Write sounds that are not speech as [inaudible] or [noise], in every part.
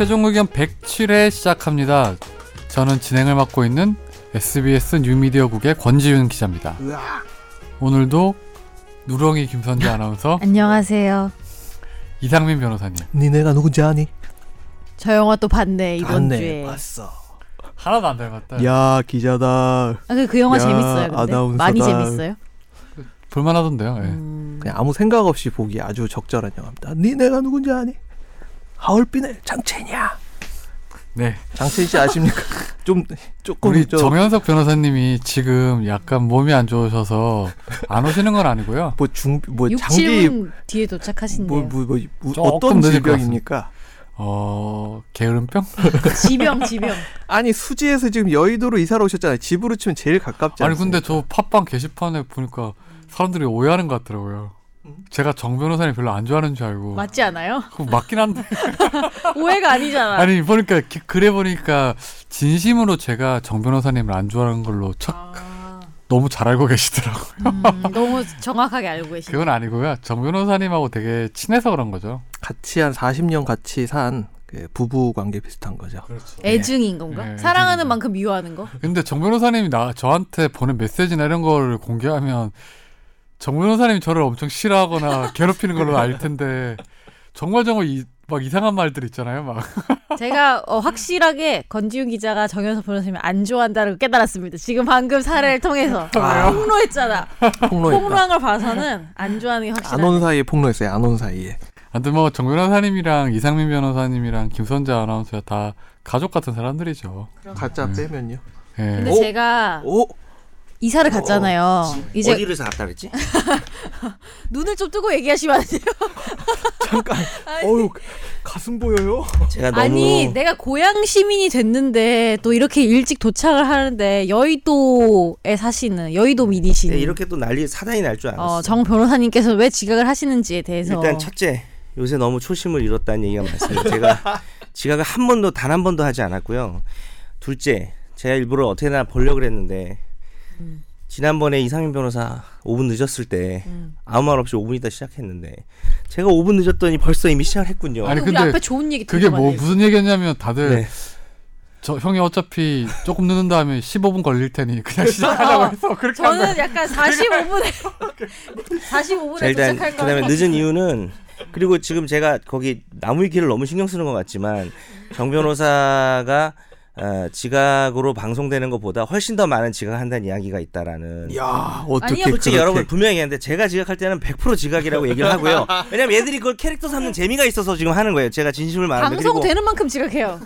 최종 의견 107회 시작합니다. 저는 진행을 맡고 있는 SBS 뉴미디어국의 권지윤 기자입니다. 오늘도 누렁이 김선재 아나운서, [laughs] 안녕하세요. 이상민 변호사님. 니네가 누군지 아니? 저 영화 또 봤네 이번 봤네, 주에. 봤어. 하나도 안 닮았다. 야 기자다. 아, 그, 그 영화 야, 재밌어요. 근데 아나운서다. 많이 재밌어요. 볼만하던데요. 예. 음, 그냥 아무 생각 없이 보기 아주 적절한 영화입니다. 니네가 누군지 아니? 하얼빈의 장첸이야. 네. 장첸 씨 아십니까? [laughs] 좀 조금 우리 좀 정현석 변호사님이 지금 약간 몸이 안 좋으셔서 안 오시는 건 아니고요. 뭐 중뭐 6, 장기 7분 뒤에 도착하신대요. 뭐, 뭐, 뭐, 뭐 어떤 질병입니까? 어, 게으름병? [laughs] 지병 지병. 아니 수지에서 지금 여의도로 이사를 오셨잖아요. 집으로 치면 제일 가깝지 아니 않습니까? 근데 저 팟빵 게시판에 보니까 사람들이 오해하는 것 같더라고요. 제가 정 변호사님 별로 안 좋아하는 줄 알고. 맞지 않아요? 맞긴 한데. [laughs] 오해가 아니잖아. 아니 보니까 기- 그래 보니까 진심으로 제가 정 변호사님을 안 좋아하는 걸로 척 아, 너무 잘 알고 계시더라고요. 음, 너무 정확하게 알고 계시네. 그건 아니고요. 정 변호사님하고 되게 친해서 그런 거죠. 같이 한 40년 같이 산그 부부 관계 비슷한 거죠. 그렇죠. 애증인 건가? 네, 사랑하는 애증이죠. 만큼 미워하는 거? 근데 정 변호사님이 나 저한테 보낸 메시지나 이런 걸 공개하면 정 변호사님이 저를 엄청 싫어하거나 괴롭히는 걸로 알 텐데 정말 정말 이, 막 이상한 말들 있잖아요. 막 [laughs] 제가 어, 확실하게 건지훈 기자가 정현석 변호사님 안 좋아한다는 걸 깨달았습니다. 지금 방금 사례를 통해서 [laughs] 아. 폭로했잖아. 폭로했다. 폭로한 걸 봐서는 안 좋아하는 게 확실하네. 안온 사이에 폭로했어요. 안 온 사이에. 아무튼 뭐정 변호사님이랑 이상민 변호사님이랑 김선재 아나운서가 다 가족 같은 사람들이죠. 가짜 음. 빼면요. 예. 근데 오! 제가 오 이사를 갔잖아요. 이제 어디를 갔다 그랬지? [laughs] 눈을 좀 뜨고 얘기하시면 안 돼요? [laughs] 잠깐. 어유 가슴 보여요? 제가 너무 아니 내가 고향 시민이 됐는데 또 이렇게 일찍 도착을 하는데 여의도에 사시는 여의도 미니시는 네, 이렇게 또 난리 사단이 날 줄 알았어. 어, 정 변호사님께서 왜 지각을 하시는지에 대해서 일단 첫째 요새 너무 초심을 잃었다는 얘기가 많습니다. 제가 [laughs] 지각을 한 번도 단 한 번도 하지 않았고요. 둘째 제가 일부러 어떻게나 보려고 했는데 음. 지난번에 이상민 변호사 5분 늦었을 때 음. 아무 말 없이 5분 있다 시작했는데 제가 5분 늦었더니 벌써 이미 시작을 했군요. 아니, 근데 앞에 좋은 얘기 그게 뭐. 무슨 얘기였냐면 다들 네. 저 형이 어차피 조금 늦는 다음에 15분 걸릴 테니 그냥 시작하자고 해서 [laughs] 그렇게. 저는 약간 45분에 45분에 [laughs] 자, 일단 도착할 거 그다음에 늦은 이유는 그리고 지금 제가 거기 나무 위키를 너무 신경 쓰는 것 같지만 정 변호사가 어, 지각으로 방송되는 것보다 훨씬 더 많은 지각한다는 이야기가 있다라는. 야 어떻게 아니요, 솔직히 그렇게 여러분 분명히 얘기하는데 제가 지각할 때는 100% 지각이라고 얘기를 하고요. 왜냐면 얘들이 그걸 캐릭터 삼는 재미가 있어서 지금 하는 거예요. 제가 진심을 말하는데 방송 그리고 되는 만큼 지각해요.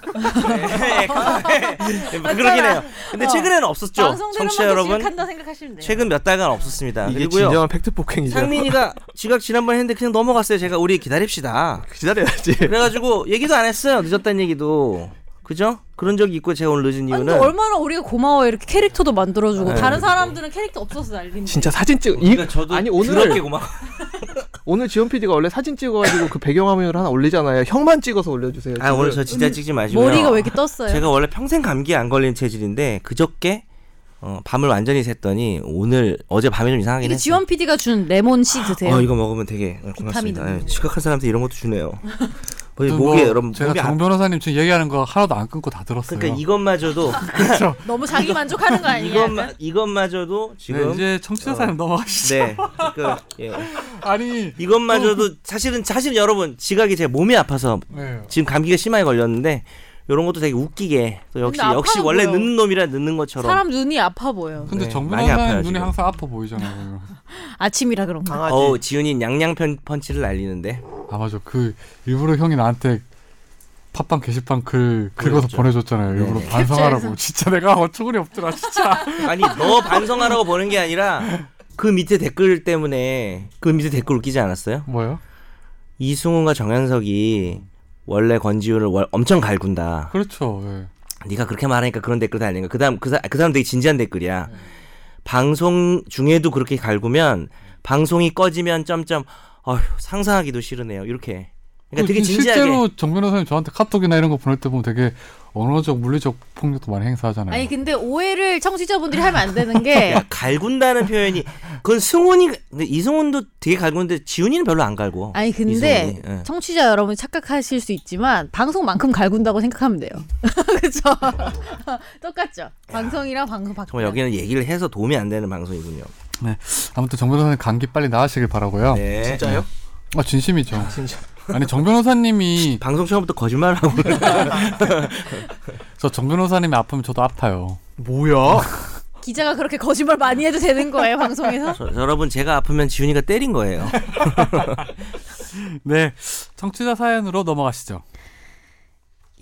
네, [laughs] 그러긴 해요. 근데 어. 최근에는 없었죠. 청취자 여러분 지각한다 생각하시면 돼요. 최근 몇 달간 없었습니다. 이게 그리고요. 진정한 팩트 폭행이죠. 상민이가 [laughs] 지각 지난번 했는데 그냥 넘어갔어요. 제가 우리 기다립시다. 기다려야지. 그래가지고 얘기도 안 했어요. 늦었다는 얘기도. 그죠? 그런 적이 있고 제가 오늘 늦은 아니, 이유는 근데 얼마나 우리가 고마워요. 이렇게 캐릭터도 만들어주고 네. 다른 사람들은 캐릭터 없어서 난리인데. 진짜 사진 찍. 이 그러니까 저도 아니 오늘 고마워. [laughs] 오늘 지원 PD가 원래 사진 찍어가지고 그 배경화면을 하나 올리잖아요. 형만 찍어서 올려주세요. 아 오늘. 저 진짜 찍지 마시고요. 머리가 왜 이렇게 떴어요? 제가 원래 평생 감기에 안 걸리는 체질인데 그저께 어, 밤을 완전히 샜더니 오늘 어제 밤에 좀 이상하긴 했어요. 지원 PD가 준 레몬 씨 드세요. 어 이거 먹으면 되게 어, 고맙습니다. 예, 지각한 사람한테 이런 것도 주네요. [laughs] 뭐, 또 목에 뭐 여러분 제가 정 아, 변호사님 지금 얘기하는 거 하나도 안 끊고 다 들었어요. 그러니까 이것마저도 [laughs] 너무 자기 만족하는 거 아니에요? 이것마 이것마저도 지금 네, 이제 청취자 어. 사연 넘어가시죠. 네. 그, 예. [laughs] 아니 이것마저도 사실은 사실 여러분 지각이 제 몸이 아파서 네. 지금 감기가 심하게 걸렸는데 이런 것도 되게 웃기게 또 역시 역시 원래 보여. 늦는 놈이라 늦는 것처럼 사람 눈이 아파 보여. 근데 네, 정 많이 변호사님 아파요, 눈이 지금. 항상 아파 보이잖아요. 아침이라 그런 거. 강아지. 어우 지훈이 양양 편, 펀치를 날리는데 아 맞아 그 일부러 형이 나한테 팟빵 게시판 글 긁어서. 보내줬잖아요. 일부러 네네. 반성하라고. 진짜 내가 어처구니 없더라 진짜. [laughs] 아니 너 반성하라고 보는 게 아니라 그 밑에 댓글 때문에 그 밑에 댓글 웃기지 않았어요? 뭐요? 이승훈과 정현석이 원래 권지훈을 월- 엄청 갈군다. 그렇죠. 예. 네가 그렇게 말하니까 그런 댓글 달리는 거. 그다음 그, 사, 그 사람 되게 진지한 댓글이야. 방송 중에도 그렇게 갈구면 방송이 꺼지면 점점 어휴 상상하기도 싫으네요. 이렇게 그러니까 되게 그 진지하게 실제로 정 변호사님 저한테 카톡이나 이런 거 보낼 때 보면 되게 언어적 물리적 폭력도 많이 행사하잖아요. 아니 근데 오해를 청취자분들이 하면 안 되는 게 [laughs] 야, 갈군다는 표현이 그건 승훈이 근데 이승훈도 되게 갈구는데 지훈이는 별로 안 갈고. 아니 근데 이승훈이, 예. 청취자 여러분 착각하실 수 있지만 방송만큼 갈군다고 생각하면 돼요. [laughs] 그렇죠? [laughs] 똑같죠. 방송이랑 방송 바뀌 정말 여기는 얘기를 해서 도움이 안 되는 방송이군요. 아무튼 정 변호사님 감기 빨리 나으시길 바라고요. 네. 진짜요? 아 진심이죠. 진짜. 아니 정 변호사님이 [laughs] 방송 처음부터 거짓말하고 [laughs] 저정 변호사님이 아프면 저도 아파요. 뭐야? [laughs] 기자가 그렇게 거짓말 많이 해도 되는 거예요 방송에서? 저- 여러분 제가 아프면 지훈이가 때린 거예요. 네, 청취자 사연으로 넘어가시죠.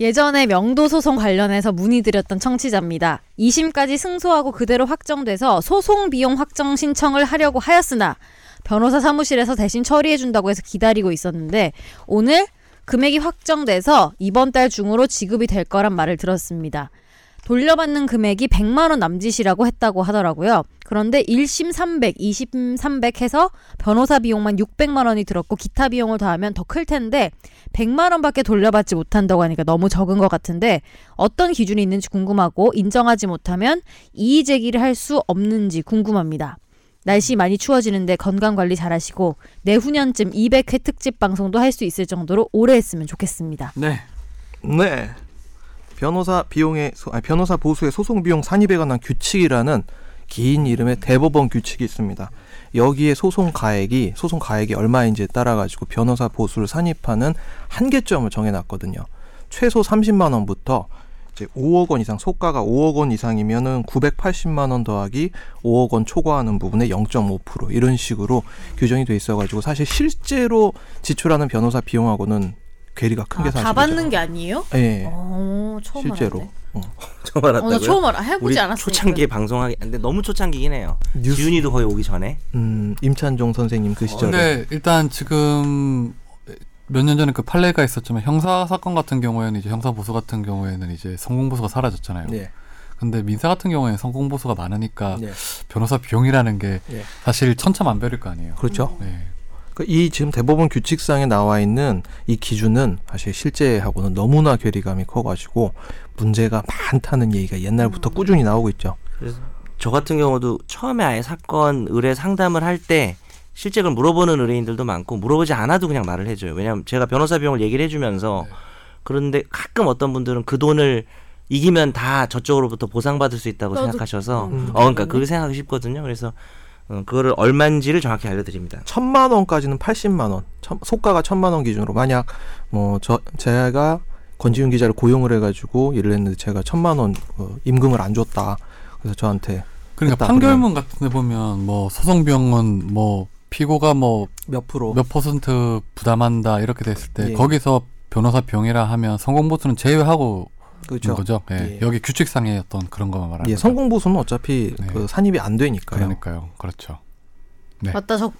예전에 명도 소송 관련해서 문의드렸던 청취자입니다. 2심까지 승소하고 그대로 확정돼서 소송 비용 확정 신청을 하려고 하였으나 변호사 사무실에서 대신 처리해준다고 해서 기다리고 있었는데 오늘 금액이 확정돼서 이번 달 중으로 지급이 될 거란 말을 들었습니다. 돌려받는 금액이 100만 원 남짓이라고 했다고 하더라고요. 그런데 1심 300, 2심 300 해서 변호사 비용만 600만 원이 들었고 기타 비용을 더하면 더 클 텐데 100만 원밖에 돌려받지 못한다고 하니까 너무 적은 것 같은데 어떤 기준이 있는지 궁금하고 인정하지 못하면 이의 제기를 할 수 없는지 궁금합니다. 날씨 많이 추워지는데 건강 관리 잘 하시고 내후년쯤 200회 특집 방송도 할 수 있을 정도로 오래 했으면 좋겠습니다. 네, 네. 변호사 비용의 소- 아니, 변호사 보수의 소송 비용 산입에 관한 규칙이라는 긴 이름의 대법원 규칙이 있습니다. 여기에 소송 가액이 소송 가액이 얼마인지에 따라 가지고 변호사 보수를 산입하는 한계점을 정해놨거든요. 최소 30만 원부터 이제 5억 원 이상 소가가 5억 원 이상이면은 980만 원 더하기 5억 원 초과하는 부분의 0.5% 이런 식으로 규정이 돼 있어가지고 사실 실제로 지출하는 변호사 비용하고는 괴리가 큰게 아, 사실이죠. 다 받는 게 아니에요? 예. 어, 처음 실제로. 알았네. 어. [laughs] 처음 어, 알았다고요? 나 처음 알아. 해보지 않았으니까. 초창기에 방송하기 근데 너무 초창기긴 해요. 뉴스 지훈이도 거의 오기 전에. 음, 임찬종 선생님 그 시절에 근데 일단 지금 몇 년 전에 그 판례가 있었지만 형사 사건 같은 경우에는 이제 형사 보수 같은 경우에는 이제 성공 보수가 사라졌잖아요. 네. 근데 민사 같은 경우에는 성공 보수가 많으니까 네. 변호사 비용이라는 게 네. 사실 천차만별일 거 아니에요. 그렇죠. 네. 그이 지금 대법원 규칙상에 나와 있는 이 기준은 사실 실제하고는 너무나 괴리감이 커가지고 문제가 많다는 얘기가 옛날부터 꾸준히 나오고 있죠. 저 같은 경우도 처음에 아예 사건 의뢰 상담을 할 때 실제 그걸 물어보는 의뢰인들도 많고 물어보지 않아도 그냥 말을 해줘요. 왜냐하면 제가 변호사 비용을 얘기를 해주면서 네. 그런데 가끔 어떤 분들은 그 돈을 이기면 다 저쪽으로부터 보상받을 수 있다고 생각하셔서 음. 어 그러니까 그렇게 생각하기 쉽거든요. 그래서 어, 그거를 얼마인지를 정확히 알려드립니다. 천만 원까지는 80만 원, 천- 소가가 천만 원 기준으로 만약 뭐 저 제가 권지윤 기자를 고용을 해가지고 일을 했는데 제가 천만 원 어, 임금을 안 줬다. 그래서 저한테 그러니까 판결문 같은 데 보면 뭐 소송 비용은 뭐 피고가 뭐 몇 프로 몇 퍼센트 부담한다 이렇게 됐을 때 예. 거기서 변호사 비용이라 하면 성공 보수는 제외하고 그렇죠. 거죠. 예. 예. 여기 규칙상의 어떤 그런 것만 말하는 예, 거죠. 성공 보수는 어차피 네. 그 산입이 안 되니까요. 그러니까요. 그렇죠. 네. 맞다. 저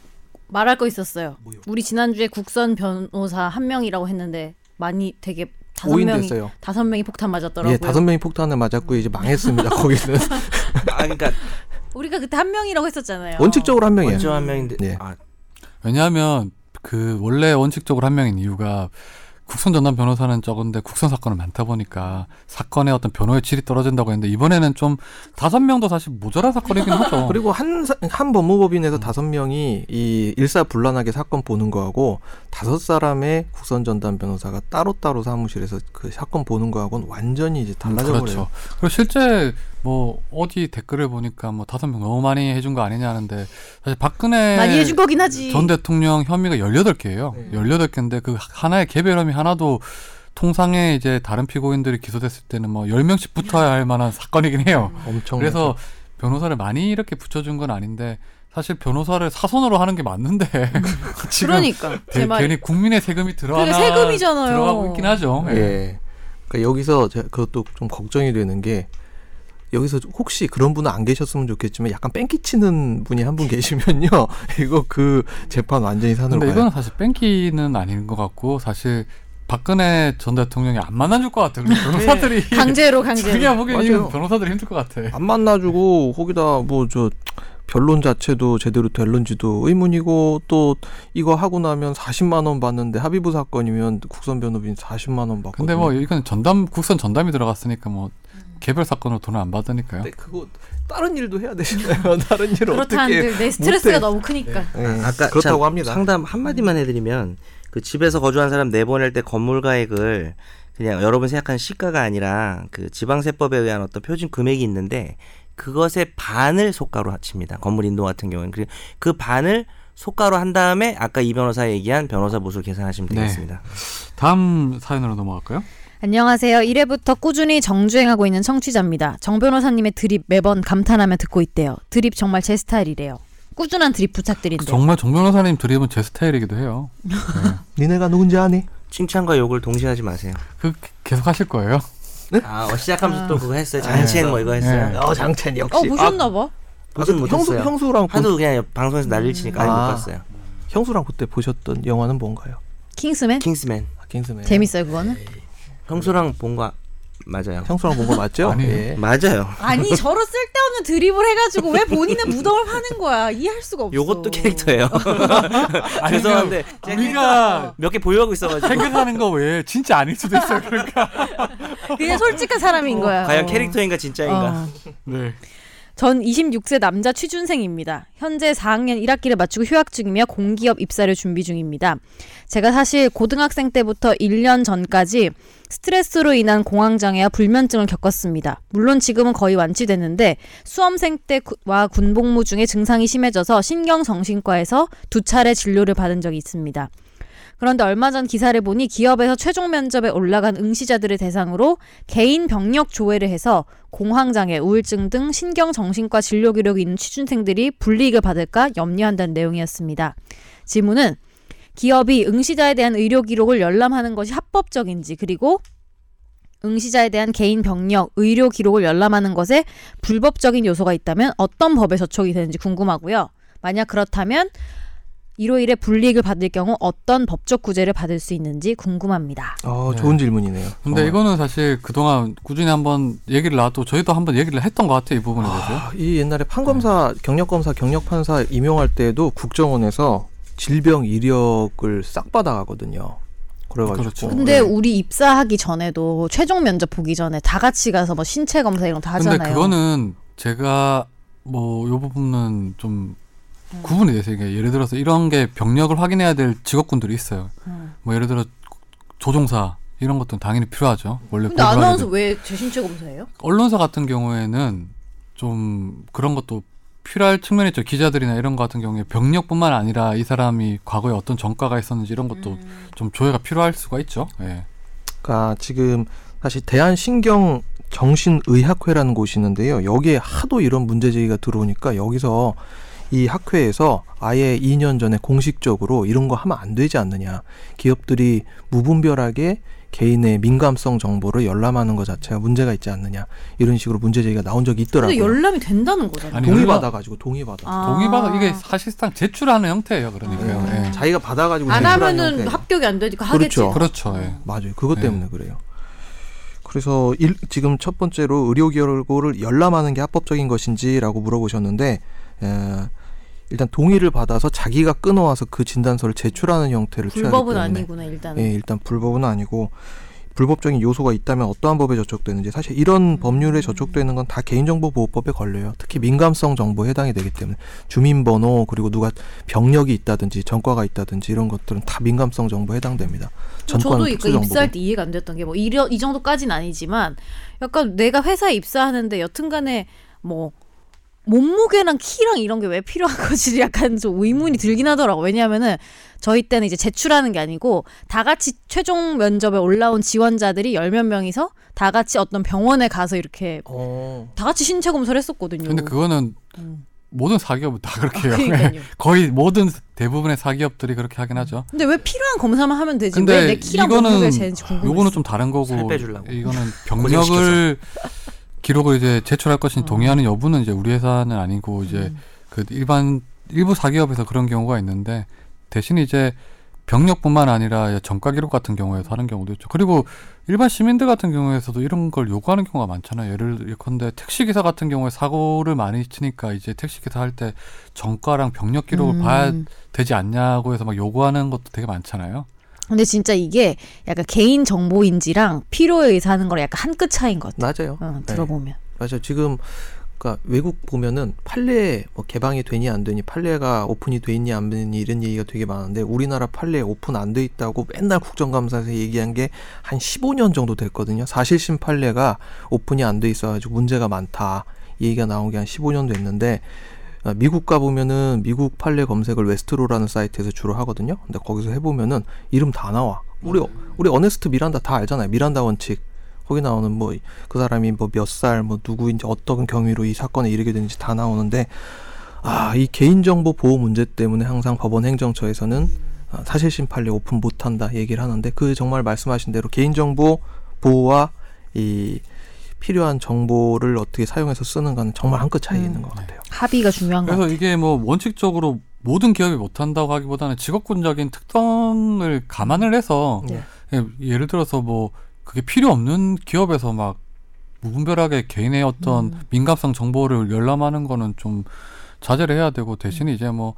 말할 거 있었어요. 뭐요? 우리 지난주에 국선 변호사 한 명이라고 했는데 많이 되게 다섯 명이 오인됐어요. 다섯 명이 폭탄 맞았더라고요. 예, 다섯 명이 폭탄을 맞았고 이제 망했습니다. [laughs] 거기는 아 그러니까 우리가 그때 한 명이라고 했었잖아요. 원칙적으로 한 명이에요. 먼저 한 명인데 네. 아, 왜냐하면 그 원래 원칙적으로 한 명인 이유가 국선 전담 변호사는 적은데 국선 사건은 많다 보니까 사건의 어떤 변호의 질이 떨어진다고 했는데 이번에는 좀 다섯 명도 사실 모자란 사건이긴 하죠. [laughs] 그리고 한, 사- 한 법무법인에서 다섯 명이 이 일사불란하게 사건 보는 거하고 다섯 사람의 국선 전담 변호사가 따로따로 사무실에서 그 사건 보는 거하고는 완전히 이제 달라져 버려요. 그렇죠. 그리고 실제 뭐 어디 댓글을 보니까 뭐 다섯 명 너무 많이 해준 거 아니냐 하는데 사실 박근혜 많이 해준 거긴 하지. 전 대통령 혐의가 18개예요. 네. 18개인데 그 하나의 개별 혐의 하나도 통상의 이제 다른 피고인들이 기소됐을 때는 뭐 10명씩 붙어야 할 만한 사건이긴 해요. 엄청 그래서 변호사를 많이 이렇게 붙여준 건 아닌데 사실 변호사를 사선으로 하는 게 맞는데 [laughs] 지금 그러니까 제 대- 말. 괜히 국민의 세금이 들어가나 세금이잖아요. 들어가고 있긴 하죠. 예. 예. 그러니까 여기서 제가 그것도 좀 걱정이 되는 게 여기서 혹시 그런 분은 안 계셨으면 좋겠지만 약간 뺑기치는 분이 한 분 계시면요. [laughs] 이거 그 재판 완전히 산으로 근데 가요. 이거는 사실 뺑기는 아닌 것 같고 사실 박근혜 전 대통령이 안 만나줄 것 같아요. 그리고 변호사들이 [laughs] 강제로 [laughs] 강제로. 자기가 맞아요. 이건 변호사들이 힘들 것 같아. 안 만나주고 거기다 뭐 저 변론 자체도 제대로 될런지도 의문이고 또 이거 하고 나면 40만 원 받는데 합의부 사건이면 국선 변호비는 40만 원 받고. 근데 뭐 이건 전담 국선 전담이 들어갔으니까 뭐 음. 개별 사건으로 돈을 안 받으니까요. 네, 그거 다른 일도 해야 되잖아요. [laughs] 다른 일을 어떻게 내 스트레스가. 너무 크니까. 예, 아까 그렇다고 참 합니다. 상담 한 마디만 해드리면 그 집에서 거주한 사람 내보낼 때 건물 가액을 그냥 여러분 생각하는 시가가 아니라 그 지방세법에 의한 어떤 표준 금액이 있는데 그것의 반을 소가로 합칩니다. 건물 인도 같은 경우는 그리고 그 반을 소가로 한 다음에 아까 이 변호사 얘기한 변호사 보수를 계산하시면 네. 되겠습니다. 다음 사연으로 넘어갈까요? 안녕하세요. 1회부터 꾸준히 정주행하고 있는 청취자입니다. 정 변호사님의 드립 매번 감탄하며 듣고 있대요. 드립 정말 제 스타일이래요. 꾸준한 드립 부탁드린대요. 정말 정 변호사님 드립은 제 스타일이기도 해요. 네. [laughs] 니네가 누군지 아니? 칭찬과 욕을 동시에 하지 마세요. 그 계속 하실 거예요? 아 어, 시작하면서 아. 또 그거 했어요. 장첸 뭐 이거 했어요. 네. 어 장첸 역시. 어 보셨나 봐. 보진 아, 형수 못했어요. 형수랑 보, 하도 그냥 방송에서 난리를 치니까 아직 못 아. 봤어요. 형수랑 그때 보셨던 영화는 뭔가요? 킹스맨? 킹스맨. 아, 킹스맨. 재밌어요 그거는? 형수랑 본거 맞아요. 형수랑 본 거 맞죠? 아니. 예. 맞아요. 아니 저런 쓸데없는 드립을 해가지고 왜 본인의 무덤을 파는 거야? 이해할 수가 없어. 요것도 캐릭터예요. [laughs] 아니, 죄송한데 그 우리가 몇 개 보유하고 있어가지고 생각하는 거 외에 진짜 아닐 수도 있어요. 그러니까. 그냥 솔직한 사람인 거야. 과연 어. 캐릭터인가 진짜인가? 어. 네. 전 26세 남자 취준생입니다. 현재 4학년 1학기를 마치고 휴학 중이며 공기업 입사를 준비 중입니다. 제가 사실 고등학생 때부터 1년 전까지 스트레스로 인한 공황장애와 불면증을 겪었습니다. 물론 지금은 거의 완치됐는데 수험생 때와 군복무 중에 증상이 심해져서 신경정신과에서 두 차례 진료를 받은 적이 있습니다. 그런데 얼마 전 기사를 보니 기업에서 최종 면접에 올라간 응시자들을 대상으로 개인 병력 조회를 해서 공황장애, 우울증 등 신경정신과 진료 기록이 있는 취준생들이 불이익을 받을까 염려한다는 내용이었습니다. 질문은 기업이 응시자에 대한 의료 기록을 열람하는 것이 합법적인지 그리고 응시자에 대한 개인 병력, 의료 기록을 열람하는 것에 불법적인 요소가 있다면 어떤 법에 저촉이 되는지 궁금하고요. 만약 그렇다면 인해 불이익을 받을 경우 어떤 법적 구제를 받을 수 있는지 궁금합니다. 어, 네. 좋은 질문이네요. 근데 어. 이거는 사실 그동안 꾸준히 한번 얘기를 나도 저희도 한번 얘기를 했던 것 같아요. 이 부분에 대해서. 아, 이 옛날에 판검사, 경력검사, 경력판사 임용할 때도 국정원에서 질병 이력을 싹 받아가거든요. 그래가지고. 그렇죠. 근데 네. 우리 입사하기 전에도 최종 면접 보기 전에 다 같이 가서 뭐 신체 검사 이런 거 다 하잖아요. 근데 그거는 제가 뭐 요 부분은 좀 음. 구분이 돼서 이게 예를 들어서 이런 게 병력을 확인해야 될 직업군들이 있어요. 음. 뭐 예를 들어 조종사 이런 것도 당연히 필요하죠. 원래 근데 아나운서 왜 재신체 검사예요? 돼. 언론사 같은 경우에는 좀 그런 것도 필요할 측면이 있죠. 기자들이나 이런 거 같은 경우에 병력뿐만 아니라 이 사람이 과거에 어떤 전과가 있었는지 이런 것도 음. 좀 조회가 필요할 수가 있죠. 예. 그러니까 지금 사실 대한신경 정신의학회라는 곳이 있는데요. 여기에 하도 이런 문제 제기가 들어오니까 여기서 이 학회에서 아예 2년 전에 공식적으로 이런 거 하면 안 되지 않느냐. 기업들이 무분별하게 개인의 민감성 정보를 열람하는 것 자체가 문제가 있지 않느냐. 이런 식으로 문제 제기가 나온 적이 근데 있더라고요. 열람이 된다는 거잖아요. 동의 받아가지고 동의 받아. 아. 동의 받아 이게 사실상 제출하는 형태예요. 그러니까요. 음. 예. 자기가 받아가지고 안 하면은 형태. 합격이 안 되니까 하겠지. 그렇죠. 그렇죠. 예. 맞아요. 그것 네. 때문에 그래요. 그래서 일, 지금 첫 번째로 의료 결과를 열람하는 게 합법적인 것인지라고 물어보셨는데 에, 일단 동의를 받아서 자기가 끊어와서 그 진단서를 제출하는 형태를 불법은 아니구나 일단은. 예, 일단 불법은 아니고 불법적인 요소가 있다면 어떠한 법에 저촉되는지 사실 이런 법률에 저촉되는 건 다 개인정보보호법에 걸려요. 특히 민감성 정보에 해당이 되기 때문에 주민번호 그리고 누가 병력이 있다든지 전과가 있다든지 이런 것들은 다 민감성 정보에 해당됩니다. 전과는 저도 그. 입사할 때 이해가 안 됐던 게 뭐 이 정도까지는 아니지만 약간 내가 회사에 입사하는데 여튼간에 뭐 몸무게랑 키랑 이런 게 왜 필요한 거지 [laughs] 약간 좀 의문이 들긴 하더라고 왜냐하면은 저희 때는 이제 제출하는 게 아니고 다 같이 최종 면접에 올라온 지원자들이 열 몇 명이서 다 같이 어떤 병원에 가서 이렇게 어. 다 같이 신체 검사를 했었거든요. 근데 그거는 음. 모든 사기업은 다 그렇게 해요. 그러니까요. [laughs] 거의 모든 대부분의 사기업들이 그렇게 하긴 하죠. 근데 왜 필요한 검사만 하면 되지? 근데 왜내 키랑 이거는. 요거는 좀 다른 거고 살 빼주려고. 이거는 [laughs] 병력을 기록을 이제 제출할 것인지 동의하는 여부는 이제 우리 회사는 아니고 이제 음. 그 일반 일부 사기업에서 그런 경우가 있는데 대신 이제 병력뿐만 아니라 정가 기록 같은 경우에서 하는 경우도 있죠. 그리고 일반 시민들 같은 경우에서도 이런 걸 요구하는 경우가 많잖아요. 예를 예컨대 택시 기사 같은 경우에 사고를 많이 치니까 이제 택시 기사 할 때 정가랑 병력 기록을 음. 봐야 되지 않냐고 해서 막 요구하는 것도 되게 많잖아요. 근데 진짜 이게 약간 개인 정보인지랑 필요에 의해서 하는 거랑 약간 한 끗 차이인 것 같아. 맞아요. 어, 네. 들어보면. 맞아요. 지금 그러니까 외국 보면은 판례 뭐 개방이 되니 안 되니 판례가 오픈이 돼 있니 안 되니 이런 얘기가 되게 많은데 우리나라 판례 오픈 안 돼 있다고 맨날 국정감사에서 얘기한 게 한 15년 정도 됐거든요. 사실심 판례가 오픈이 안 돼 있어가지고 문제가 많다. 이 얘기가 나온 게 한 15년 됐는데 아, 미국 가보면은 미국 판례 검색을 Westlaw라는 사이트에서 주로 하거든요. 근데 거기서 해보면은 이름 다 나와. 우리 우리 어네스트 미란다 다 알잖아요. 미란다 원칙. 거기 나오는 뭐 그 사람이 뭐 몇 살 뭐 누구인지 어떤 경위로 이 사건에 이르게 되는지 다 나오는데 아 이 개인정보 보호 문제 때문에 항상 법원 행정처에서는 아, 사실심 판례 오픈 못한다 얘기를 하는데 그 정말 말씀하신 대로 개인정보 보호와 이 필요한 정보를 어떻게 사용해서 쓰는가는 정말 한 끗 차이 음. 있는 것 같아요. 합의가 중요한 거 그래서 같아. 이게 뭐 원칙적으로 모든 기업이 못한다고 하기보다는 직업군적인 특성을 감안을 해서 네. 예, 예를 들어서 뭐 그게 필요 없는 기업에서 막 무분별하게 개인의 어떤 음. 민감성 정보를 열람하는 거는 좀 자제를 해야 되고 대신 에 이제 뭐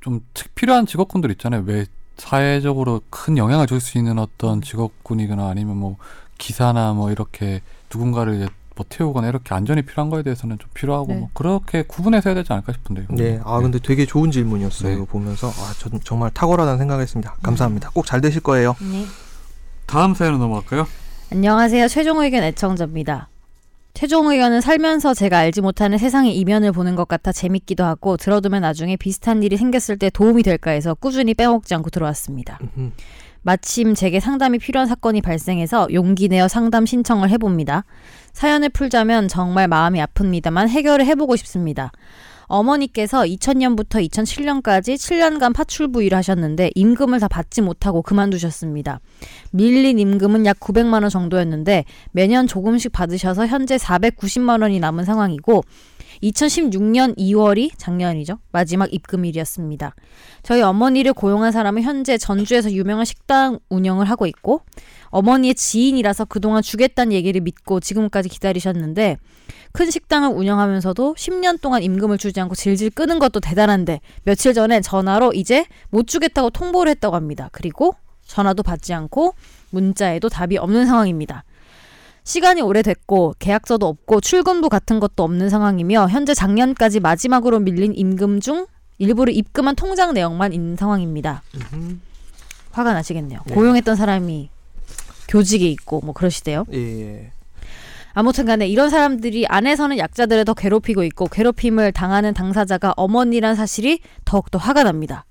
좀 필요한 직업군들 있잖아요. 왜 사회적으로 큰 영향을 줄 수 있는 어떤 직업군이거나 아니면 뭐 기사나 뭐 이렇게 누군가를 이제 뭐 태우거나 이렇게 안전이 필요한 거에 대해서는 좀 필요하고 네. 뭐 그렇게 구분해서 해야 되지 않을까 싶은데요. 네, 아 근데 되게 좋은 질문이었어요. 네. 이거 보면서 아, 저 정말 탁월하다는 생각했습니다. 감사합니다. 꼭 잘 되실 거예요. 네. 다음 사연으로 넘어갈까요? 안녕하세요. 최종 의견 애청자입니다. 최종 의견은 살면서 제가 알지 못하는 세상의 이면을 보는 것 같아 재밌기도 하고 들어두면 나중에 비슷한 일이 생겼을 때 도움이 될까 해서 꾸준히 빼먹지 않고 들어왔습니다. 마침 제게 상담이 필요한 사건이 발생해서 용기 내어 상담 신청을 해봅니다. 사연을 풀자면 정말 마음이 아픕니다만 해결을 해보고 싶습니다. 어머니께서 2000년부터 2007년까지 7년간 파출부 일을 하셨는데 임금을 다 받지 못하고 그만두셨습니다. 밀린 임금은 약 900만 원 정도였는데 매년 조금씩 받으셔서 현재 490만 원이 남은 상황이고 2016년 2월이 작년이죠. 마지막 입금일이었습니다. 저희 어머니를 고용한 사람은 현재 전주에서 유명한 식당 운영을 하고 있고 어머니의 지인이라서 그동안 주겠다는 얘기를 믿고 지금까지 기다리셨는데 큰 식당을 운영하면서도 10년 동안 임금을 주지 않고 질질 끄는 것도 대단한데 며칠 전에 전화로 이제 못 주겠다고 통보를 했다고 합니다. 그리고 전화도 받지 않고 문자에도 답이 없는 상황입니다. 시간이 오래됐고 계약서도 없고 출근부 같은 것도 없는 상황이며 현재 작년까지 마지막으로 밀린 임금 중 일부를 입금한 통장 내역만 있는 상황입니다. 음흠. 화가 나시겠네요. 네. 고용했던 사람이 교직에 있고 뭐 그러시대요. 예, 예. 아무튼 간에 이런 사람들이 안에서는 약자들을 더 괴롭히고 있고 괴롭힘을 당하는 당사자가 어머니란 사실이 더욱더 화가 납니다.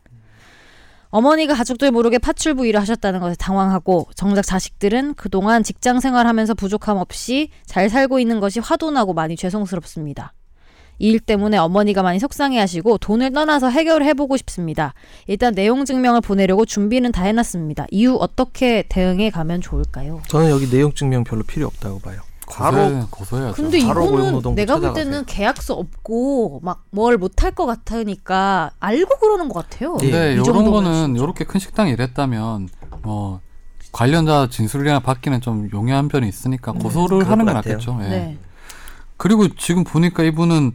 어머니가 가족들 모르게 파출부 일을 하셨다는 것에 당황하고 정작 자식들은 그동안 직장 생활하면서 부족함 없이 잘 살고 있는 것이 화도 나고 많이 죄송스럽습니다. 이 일 때문에 어머니가 많이 속상해하시고 돈을 떠나서 해결을 해보고 싶습니다. 일단 내용 증명을 보내려고 준비는 다 해놨습니다. 이후 어떻게 대응해 가면 좋을까요? 저는 여기 내용 증명 별로 필요 없다고 봐요. 바로 고소해, 고소해야죠. 근데 이거는 고용노동부 내가 볼. 때는 계약서 없고 막 뭘 못할 것 같으니까 알고 그러는 것 같아요. 예. 근데 이 이런 정도면 거는. 이렇게 큰 식당이 이랬다면 뭐 관련자 진술이나 받기는 좀 용이한 편이 있으니까 고소를 그럴 하는 같아요. 낫겠죠. 예. 네. 그리고 지금 보니까 이분은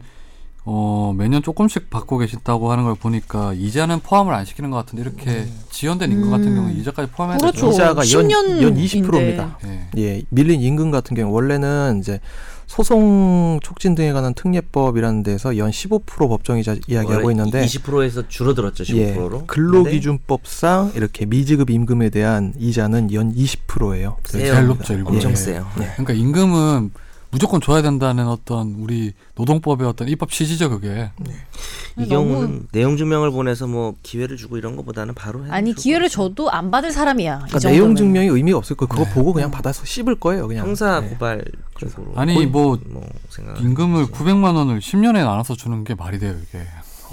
어, 매년 조금씩 받고 계시다고 하는 걸 보니까 이자는 포함을 안 시키는 것 같은데 이렇게 지연된 임금 같은 음. 경우는 이자까지 포함해야 그렇죠. 되죠. 이자가 연, 10년 연 인데. 20%입니다. 예. 예, 밀린 임금 같은 경우 원래는 이제 소송 촉진 등에 관한 특례법이라는 데서 연 15% 법정이자 이야기하고 있는데 20%에서 줄어들었죠 예, 15%로. 근로기준법상 이렇게 미지급 임금에 대한 이자는 연 20%예요. 세요. 제일 높죠, 일본. 엄청 예. 세요. 네. 그러니까 임금은 무조건 줘야 된다는 어떤 우리 노동법의 어떤 입법 취지죠, 그게. 이 너무- 경우는 내용 증명을 보내서 뭐 기회를 주고 이런 것보다는 바로 해야 아니 기회를. 줘도 안 받을 사람이야. 이 그러니까. 내용 증명이 의미가 없을 거예요. 그거 네. 보고 그냥 받아서 씹을 거예요. 그냥. 형사 네. 고발 쪽으로 아니, 뭐 뭐 임금을 900만 원을 10년에 나눠서 주는 게 말이 돼요, 이게.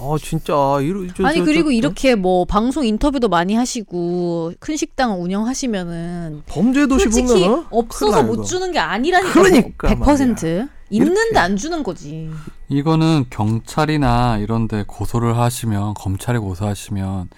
아 진짜 이러 저, 아니 저, 그리고 저, 이렇게 뭐 방송 인터뷰도 많이 하시고 큰 식당 운영하시면은 범죄 도시 솔직히 보면 없어서 못 주는 게 아니라니까. 그러니까 100% 있는데 이렇게. 안 주는 거지. 이거는 경찰이나 이런데 고소를 하시면 검찰에 고소하시면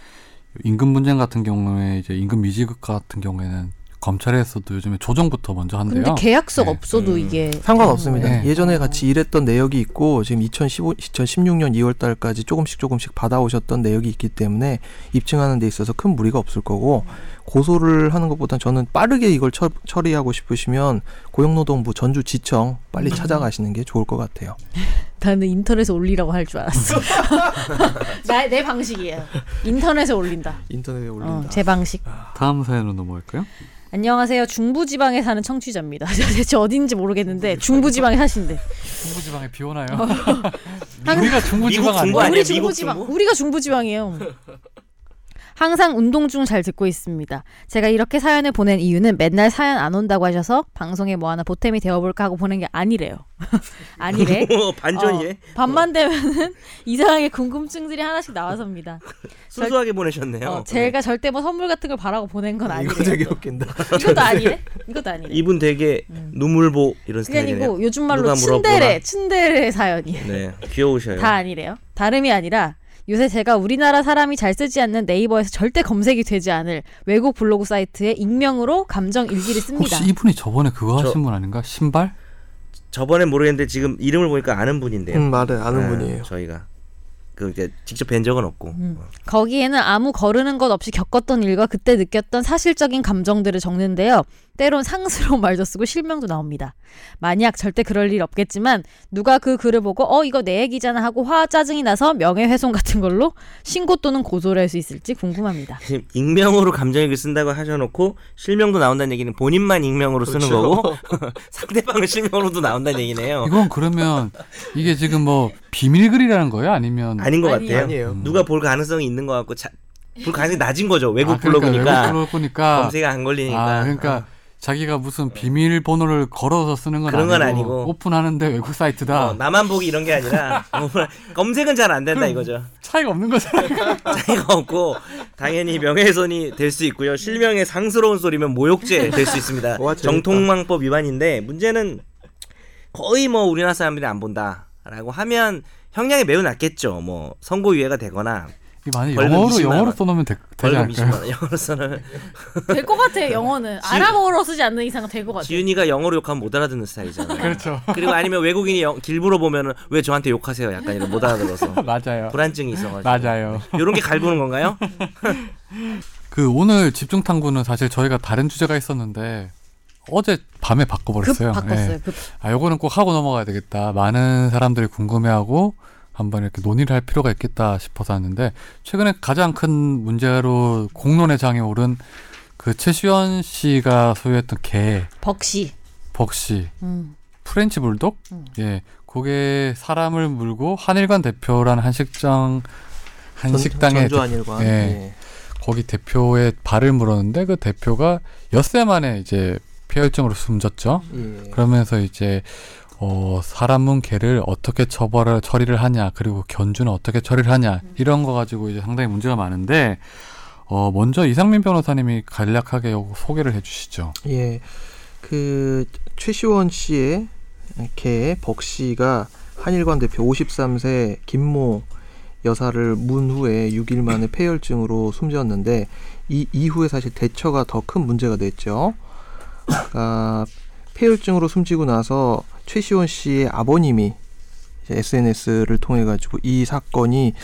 임금 분쟁 같은 경우에 이제 임금 미지급 같은 경우에는 검찰에서도 요즘에 조정부터 먼저 한대요. 근데 계약서가 네. 없어도 음. 이게 상관없습니다. 네. 예전에 같이 일했던 내역이 있고 지금 2015, 2016년 2월 달까지 조금씩 조금씩 받아오셨던 내역이 있기 때문에 입증하는 데 있어서 큰 무리가 없을 거고 고소를 하는 것보다 저는 빠르게 이걸 처, 처리하고 싶으시면 고용노동부 전주지청 빨리 찾아가시는 게 좋을 것 같아요. [laughs] 나는 인터넷에 올리라고 할 줄 알았어. [laughs] 나, 내 방식이에요. 인터넷에 올린다. 인터넷에 어, 올린다. 제 방식. 다음 사연으로 넘어갈까요? 안녕하세요. 중부지방에 사는 청취자입니다. [laughs] 대체 어딘지 모르겠는데 중부지방에 사신대. 중부지방에 비 오나요? [laughs] 항상- 우리가 중부지방 미국 중부 아니야? 아니야? 우리 미국 중부지방. 중부? 우리가 중부지방이에요. 항상 운동 중 잘 듣고 있습니다. 제가 이렇게 사연을 보낸 이유는 맨날 사연 안 온다고 하셔서 방송에 뭐 하나 보탬이 되어볼까 하고 보낸 게 아니래요. [laughs] 아니래. 어, [laughs] 반전이네. 어, 밤만 되면은 [laughs] 이상하게 궁금증들이 하나씩 나와서입니다. 순수하게 보내셨네요. 어, 제가 절대 뭐 선물 같은 걸 바라고 보낸 건 이거 아니래요. 되게 웃긴다. 이것도 아니래? 이것도 아니래. 이분 되게 음. 눈물보 이런 스타일이네요. 아니고 요즘 말로? 츤데레, 츤데레 사연이에요. 네, 귀여우셔요. 다 아니래요. 다름이 아니라 요새 제가 우리나라 사람이 잘 쓰지 않는 네이버에서 절대 검색이 되지 않을 외국 블로그 사이트에 익명으로 감정 일기를 씁니다. 혹시 이분이 저번에 그거 저- 하신 분 아닌가? 신발? 저번엔 모르겠는데 지금 이름을 보니까 아는 분인데요. 음, 맞아요. 아는 네, 분이에요. 저희가 그 이제 직접 뵌 적은 없고. 음. 거기에는 아무 거르는 것 없이 겪었던 일과 그때 느꼈던 사실적인 감정들을 적는데요. 때론 상스러운 말도 쓰고 실명도 나옵니다. 만약 절대 그럴 일 없겠지만 누가 그 글을 보고 어 이거 내 얘기잖아 하고 화 짜증이 나서 명예훼손 같은 걸로 신고 또는 고소를 할 수 있을지 궁금합니다. 지금 [laughs] 익명으로 감정일기 쓴다고 하셔놓고 실명도 나온다는 얘기는 본인만 익명으로 쓰는 그렇죠. 거고 [laughs] 상대방은 실명으로도 나온다는 얘기네요. 이건 그러면 이게 지금 뭐 비밀 글이라는 거예요? 아니면 아닌 것 아니에요. 같아요. 아니에요. 누가 볼 가능성이 있는 것 같고 자, 볼 가능성이 낮은 거죠. 외국 아, 그러니까 블로그니까 외국 블로그니까 검색이 안 걸리니까. 아, 그러니까 자기가 무슨 비밀번호를 걸어서 쓰는 건 그런 건 아니고, 아니고. 오픈하는데 외국 사이트다. 어, 나만 보기 이런 게 아니라 [laughs] 검색은 잘 안 된다 이거죠. 차이가 없는 거잖아요. [laughs] 차이가 없고 당연히 명예훼손이 될 수 있고요. 실명의 상스러운 소리면 모욕죄 될 수 있습니다. 와. 정통망법 위반인데 문제는 거의 뭐 우리나라 사람들이 안 본다라고 하면 형량이 매우 낮겠죠. 뭐 선고유예가 되거나 만약 영어로 20만 영어로 원. 써놓으면 되, 되지 않을까요? 20만 원. 영어로서는 [laughs] 될것 같아 영어는 아랍어로 쓰지 않는 이상 은 될것 같아. 지윤이가 영어로 욕하면 못 알아듣는 스타일이잖아요. [laughs] 그렇죠. 그리고 아니면 외국인이 영, 길부러 보면은 왜 저한테 욕하세요? 약간 이런 못 알아들어서 [laughs] 맞아요. 불안증이 있어가지고 맞아요. 이런 게 갈구는 건가요? 그 오늘 집중 탐구는 사실 저희가 다른 주제가 있었는데 어제 밤에 급 바꿔버렸어요. 바꿨어요. 예. 급. 아, 요거는 꼭 하고 넘어가야 되겠다. 많은 사람들이 궁금해하고 한번 이렇게 논의를 할 필요가 있겠다 싶어서 왔는데 최근에 가장 큰 문제로 공론의 장에 오른 그 최시원 씨가 소유했던 개 벅시. 벅씨 음. 프렌치 불독 음. 예 그게 사람을 물고 한일관 대표라는 한식장 한식당에 전주 한일관. 예. 예. 거기 대표의 발을 물었는데 그 대표가 엿새 만에 이제 폐혈증으로 숨졌죠. 예. 그러면서 이제 어 사람은 개를 어떻게 처벌을 처리를 하냐 그리고 견주는 어떻게 처리를 하냐 이런 거 가지고 이제 상당히 문제가 많은데 어 먼저 이상민 변호사님이 간략하게 소개를 해주시죠. 예. 그 최시원 씨의 개 벅씨가 한일관 대표 53세 김모 여사를 문 후에 6일 만에 폐혈증으로 숨졌는데 이 이후에 사실 대처가 더 큰 문제가 됐죠. 그러니까 폐혈증으로 숨지고 나서 최시원 씨의 아버님이 SNS를 통해 가지고 이 사건이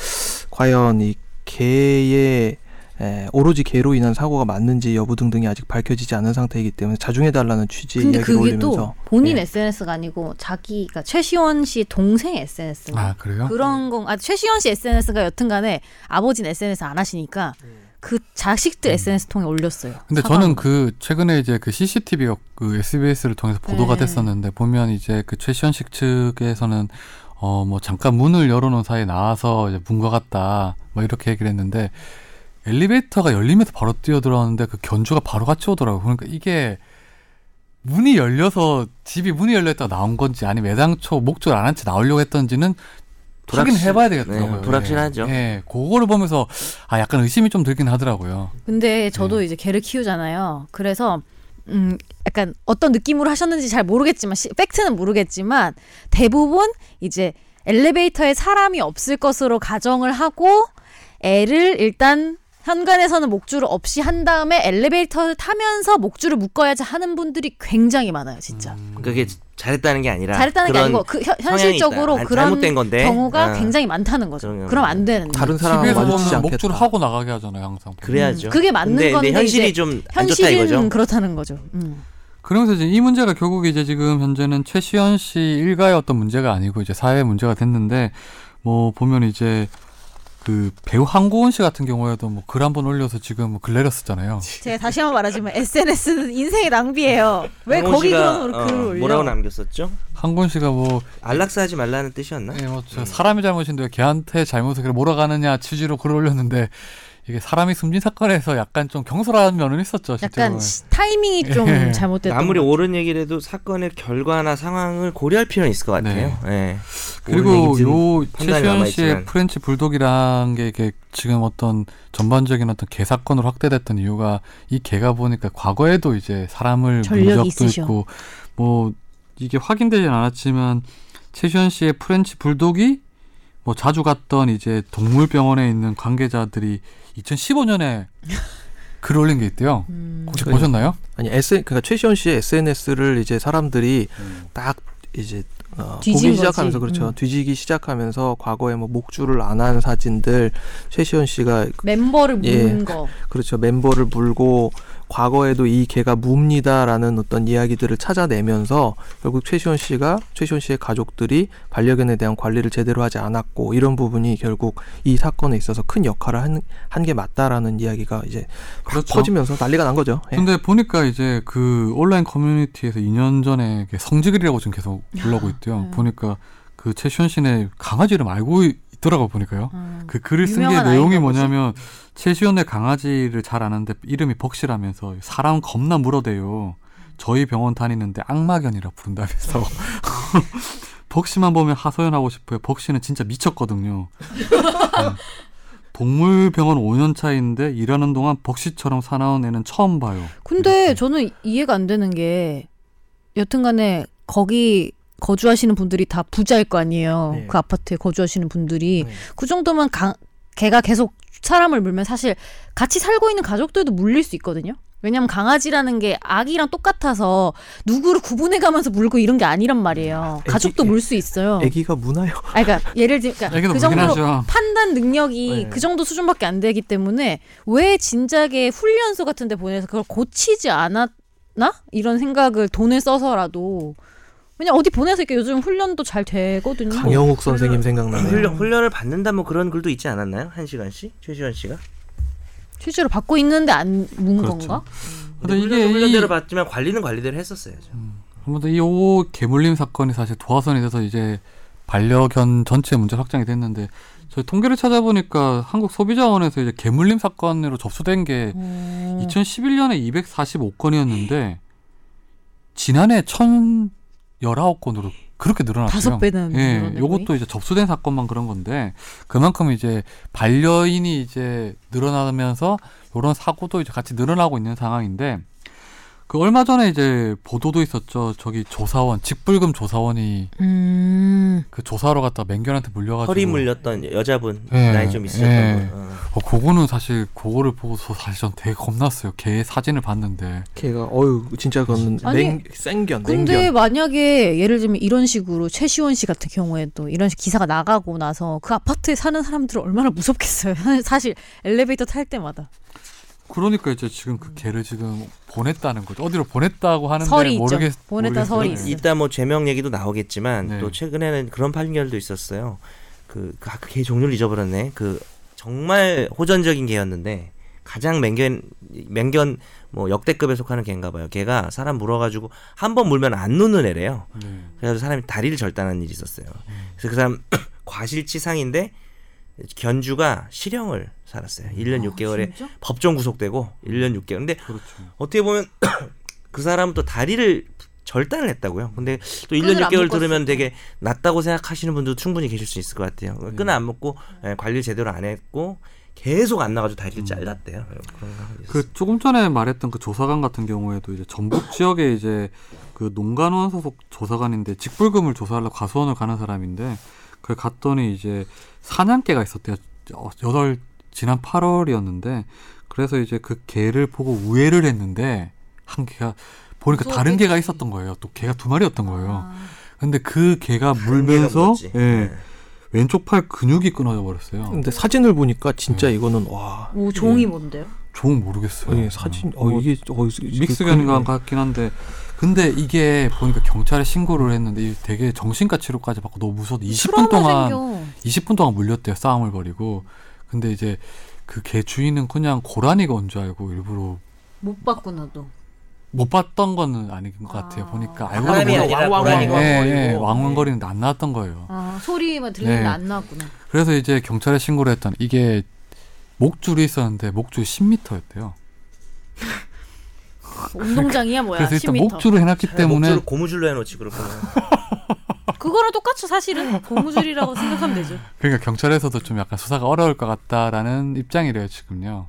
과연 이 개의 에, 오로지 개로 인한 사고가 맞는지 여부 등등이 아직 밝혀지지 않은 상태이기 때문에 자중해 달라는 취지의 근데 이야기를 그게 올리면서 또 본인 예. SNS가 아니고 자기가 최시원 씨 동생 SNS. 아 그래요? 그런 건, 아, 최시원 씨 SNS가 여튼간에 아버지는 SNS 안 하시니까 그 자식들 SNS 통해 올렸어요. 근데 사과문. 저는 그 최근에 이제 그 CCTV가 그 SBS를 통해서 보도가 네. 됐었는데 보면 이제 그 최시원식 측에서는 어 뭐 잠깐 문을 열어놓은 사이에 나와서 이제 문것 같다 뭐 이렇게 얘기를 했는데 엘리베이터가 열리면서 바로 뛰어 들어왔는데 그 견주가 바로 같이 오더라고요. 그러니까 이게 문이 열려서 집이 문이 열렸다가 나온 건지 아니면 애당초 목적을 안한 채 나오려고 했던지는 불확실- 확인해봐야 되겠더라고요. 네, 불확실하죠. 예, 예, 그거를 보면서 아 약간 의심이 좀 들긴 하더라고요. 근데 저도 네. 이제 개를 키우잖아요. 그래서 음 약간 어떤 느낌으로 하셨는지 잘 모르겠지만 시, 팩트는 모르겠지만 대부분 이제 엘리베이터에 사람이 없을 것으로 가정을 하고 애를 일단 현관에서는 목줄을 없이 한 다음에 엘리베이터를 타면서 목줄을 묶어야지 하는 분들이 굉장히 많아요, 진짜. 음. 그게 잘했다는 게 아니라 잘했다는 게 그런 아니고 그 현, 현실적으로 있다. 아, 그런 잘못된 건데. 경우가 아. 굉장히 많다는 거죠. 그런 그럼 안 되는데. 다른 사람하고. 목줄 하고 나가게 하잖아요, 항상. 그래야죠. 음, 그게 맞는 근데, 건데 현실이 좀안 좋다 이거죠. 현실은 그렇다는 거죠. 음. 그러면서 이제 이 문제가 결국 이제 지금 현재는 최시현 씨 일가의 어떤 문제가 아니고 이제 사회 문제가 됐는데 뭐 보면 이제 그 배우 한고은 씨 같은 경우에도 뭐 글 한 번 올려서 지금 뭐글 내렸었잖아요. 제가 다시 한번 말하지만 SNS는 인생의 낭비예요. 왜 거기 그런 어, 글을 올려? 뭐라고 남겼었죠? 한고은 씨가 뭐 안락사하지 말라는 뜻이었나? 예, 뭐, 저 사람이 잘못인데 왜 걔한테 잘못을 그래 몰아가느냐 취지로 글을 올렸는데 이게 사람이 숨진 사건에서 약간 좀 경솔한 면은 있었죠. 약간 시- 타이밍이 좀 예. 잘못됐던 아무리 것 옳은 얘기를 해도 사건의 결과나 상황을 고려할 필요는 있을 것 같아요. 예. 그리고 요 남아있지만. 씨의 프렌치 불독이란 게 이게 지금 어떤 전반적인 어떤 개 사건으로 확대됐던 이유가 이 개가 보니까 과거에도 이제 사람을 전력이 문 적도 있으셔. 있고 뭐 이게 확인되진 않았지만 최시원 씨의 프렌치 불독이 뭐 자주 갔던 이제 동물병원에 있는 관계자들이 2015년에 글 올린 게 있대요. 음. 혹시? 보셨나요? 아니 S 그러니까 최시원 씨의 SNS를 이제 사람들이 음. 딱 이제 어, 보기 거지. 시작하면서 그렇죠. 음. 뒤지기 시작하면서 과거에 뭐 목줄을 안 한 사진들 최시원 씨가 멤버를 예. 묻는 거. 그렇죠. 멤버를 물고 과거에도 이 개가 묵니다라는 어떤 이야기들을 찾아내면서 결국 최시원 씨가 최시원 씨의 가족들이 반려견에 대한 관리를 제대로 하지 않았고 이런 부분이 결국 이 사건에 있어서 큰 역할을 한한게 맞다라는 이야기가 이제 확 그렇죠. 퍼지면서 난리가 난 거죠. 예. 근데 보니까 이제 그 온라인 커뮤니티에서 2년 전에 성지글이라고 지금 계속 불러고 있대요. 네. 보니까 그 최시현 씨네 강아지 이름 알고 있더라고 보니까요. 음. 그 글을 쓴 게 내용이 보지. 뭐냐면 최시현의 강아지를 잘 아는데 이름이 벅시라면서 사람 겁나 물어대요. 저희 병원 다니는데 악마견이라 부른다면서 [laughs] 벅시만 보면 하소연하고 싶어요. 벅시는 진짜 미쳤거든요. 음. 동물병원 5년 차인데 일하는 동안 벅시처럼 사나운 애는 처음 봐요. 근데 저는 이해가 안 되는 게 여튼간에 거기 거주하시는 분들이 다 부자일 거 아니에요. 네. 그 아파트에 거주하시는 분들이 네. 그 정도면 강, 걔가 계속 사람을 물면 사실 같이 살고 있는 가족들도 물릴 수 있거든요. 왜냐면 강아지라는 게 아기랑 똑같아서 누구를 구분해 가면서 물고 이런 게 아니란 말이에요. 애기- 가족도 물 수 있어요. 애기가 무나요? 아, 그러니까 예를 들면 그러니까 그 정도로 하죠. 판단 능력이 네. 그 정도 수준밖에 안 되기 때문에 왜 진작에 훈련소 같은 데 보내서 그걸 고치지 않았나? 이런 생각을 돈을 써서라도 왜냐 어디 보내서 이렇게 요즘 훈련도 잘 되거든요. 강영욱 선생님 생각나네요. 훈련, 훈련을 받는다 뭐 그런 글도 있지 않았나요? 한 시간씩 최시원 씨가. 실제로 받고 있는데 안문 그렇죠. 건가? 근데 이게 훈련, 훈련대로 이- 받지만 관리는 관리대로 했었어야죠. 아무튼 이오 개물림 사건이 사실 도화선이 돼서 이제 반려견 전체 문제 확장이 됐는데 저희 통계를 찾아보니까 한국 소비자원에서 이제 개물림 사건으로 접수된 게 음. 2011년에 245건이었는데 지난해 1,019건으로 그렇게 늘어났어요. 다섯 배는 예, 요것도 이제 접수된 사건만 그런 건데 그만큼 이제 반려인이 이제 늘어나면서 요런 사고도 이제 같이 늘어나고 있는 상황인데 그 얼마 전에 이제 보도도 있었죠. 저기 조사원 직불금 조사원이 음. 그 조사하러 갔다 가 맹견한테 물려가지고 허리 물렸던 여자분 예, 나이 좀 있으셨던 예. 분. 어. 어, 그거는 사실 그거를 보고서 사실 전 되게 겁났어요. 걔 사진을 봤는데 걔가 어유 진짜 그건 아니, 맹, 생견 근데 냉견. 만약에 예를 들면 이런 식으로 최시원 씨 같은 경우에도 이런 식 기사가 나가고 나서 그 아파트에 사는 사람들은 얼마나 무섭겠어요. [laughs] 사실 엘리베이터 탈 때마다 그러니까 이제 지금 그 걔를 지금 보냈다는 거죠. 어디로 보냈다고 하는데 설이 있죠. 모르겠 보냈다 설이 모르겠어요. 있어요. 이따 뭐 제명 얘기도 나오겠지만 네. 또 최근에는 그런 판결도 있었어요. 그, 그, 아, 그개 종류를 잊어버렸네. 그 정말 호전적인 개였는데 가장 맹견 맹견 뭐 역대급에 속하는 개인가 봐요. 걔가 사람 물어가지고 한 번 물면 안 놓는 애래요. 네. 그래서 사람이 다리를 절단한 일이 있었어요. 그래서 그 사람 [clears throat] 과실치상인데 견주가 실형을 살았어요. 1년 6개월에 아, 진짜? 법정 구속되고 1년 6개월. 근데 그렇죠. 어떻게 보면 [clears throat] 그 사람은 또 다리를 절단을 했다고요. 근데 또 1년 끈을 안 6개월 묶었어. 들으면 되게 낫다고 생각하시는 분도 충분히 계실 수 있을 것 같아요. 음. 끈을 안 묶고 예, 관리를 제대로 안 했고 계속 안 나가지고 다리를 잘랐대요. 거 있었어요. 그 조금 전에 말했던 그 조사관 같은 경우에도 이제 전북 지역에 이제 그 농간원 소속 조사관인데 직불금을 조사하려고 가수원을 가는 사람인데 그 갔더니 이제 사냥개가 있었대요. 어, 여덟 지난 8월이었는데 그래서 이제 그 개를 보고 우회를 했는데 한 개가 보니까 무서웠겠지. 다른 개가 있었던 거예요. 또 개가 두 마리였던 거예요. 아, 근데 그 개가 개가 물면서 물었지. 예, 네. 왼쪽 팔 근육이 끊어져 버렸어요. 근데 사진을 보니까 진짜 네. 이거는 와 오 종이 뭔데요? 좋은 모르겠어요. 예, 사진 어뭐 이게 어, 믹스견 같긴 한데 근데 이게 보니까 경찰에 신고를 했는데 되게 정신과 치료까지 받고 너무 무서워 20분 동안 생겨. 20분 동안 물렸대요 싸움을 벌이고 근데 이제 그 개 주인은 그냥 고라니가 온 줄 알고 일부러 못 봤구나 또. 못 봤던 거는 아닌 것 아. 같아요 보니까 알고 사람이 보니 아니라 왕왕 고라니가 예. 예, 왕왕거리는데 안 나왔던 거예요 아 소리만 들리는데 네. 안 나왔구나. 그래서 이제 경찰에 신고를 했더니 이게 목줄이 있었는데 목줄이 10m였대요 [laughs] 운동장이야 뭐야? 그래서 일단 10m. 목줄을 해놨기 때문에 목줄을 고무줄로 해놓지 그렇구나. [laughs] 그거랑 똑같죠 사실은 고무줄이라고 생각하면 되죠. 그러니까 경찰에서도 좀 약간 수사가 어려울 것 같다라는 입장이래요 지금요.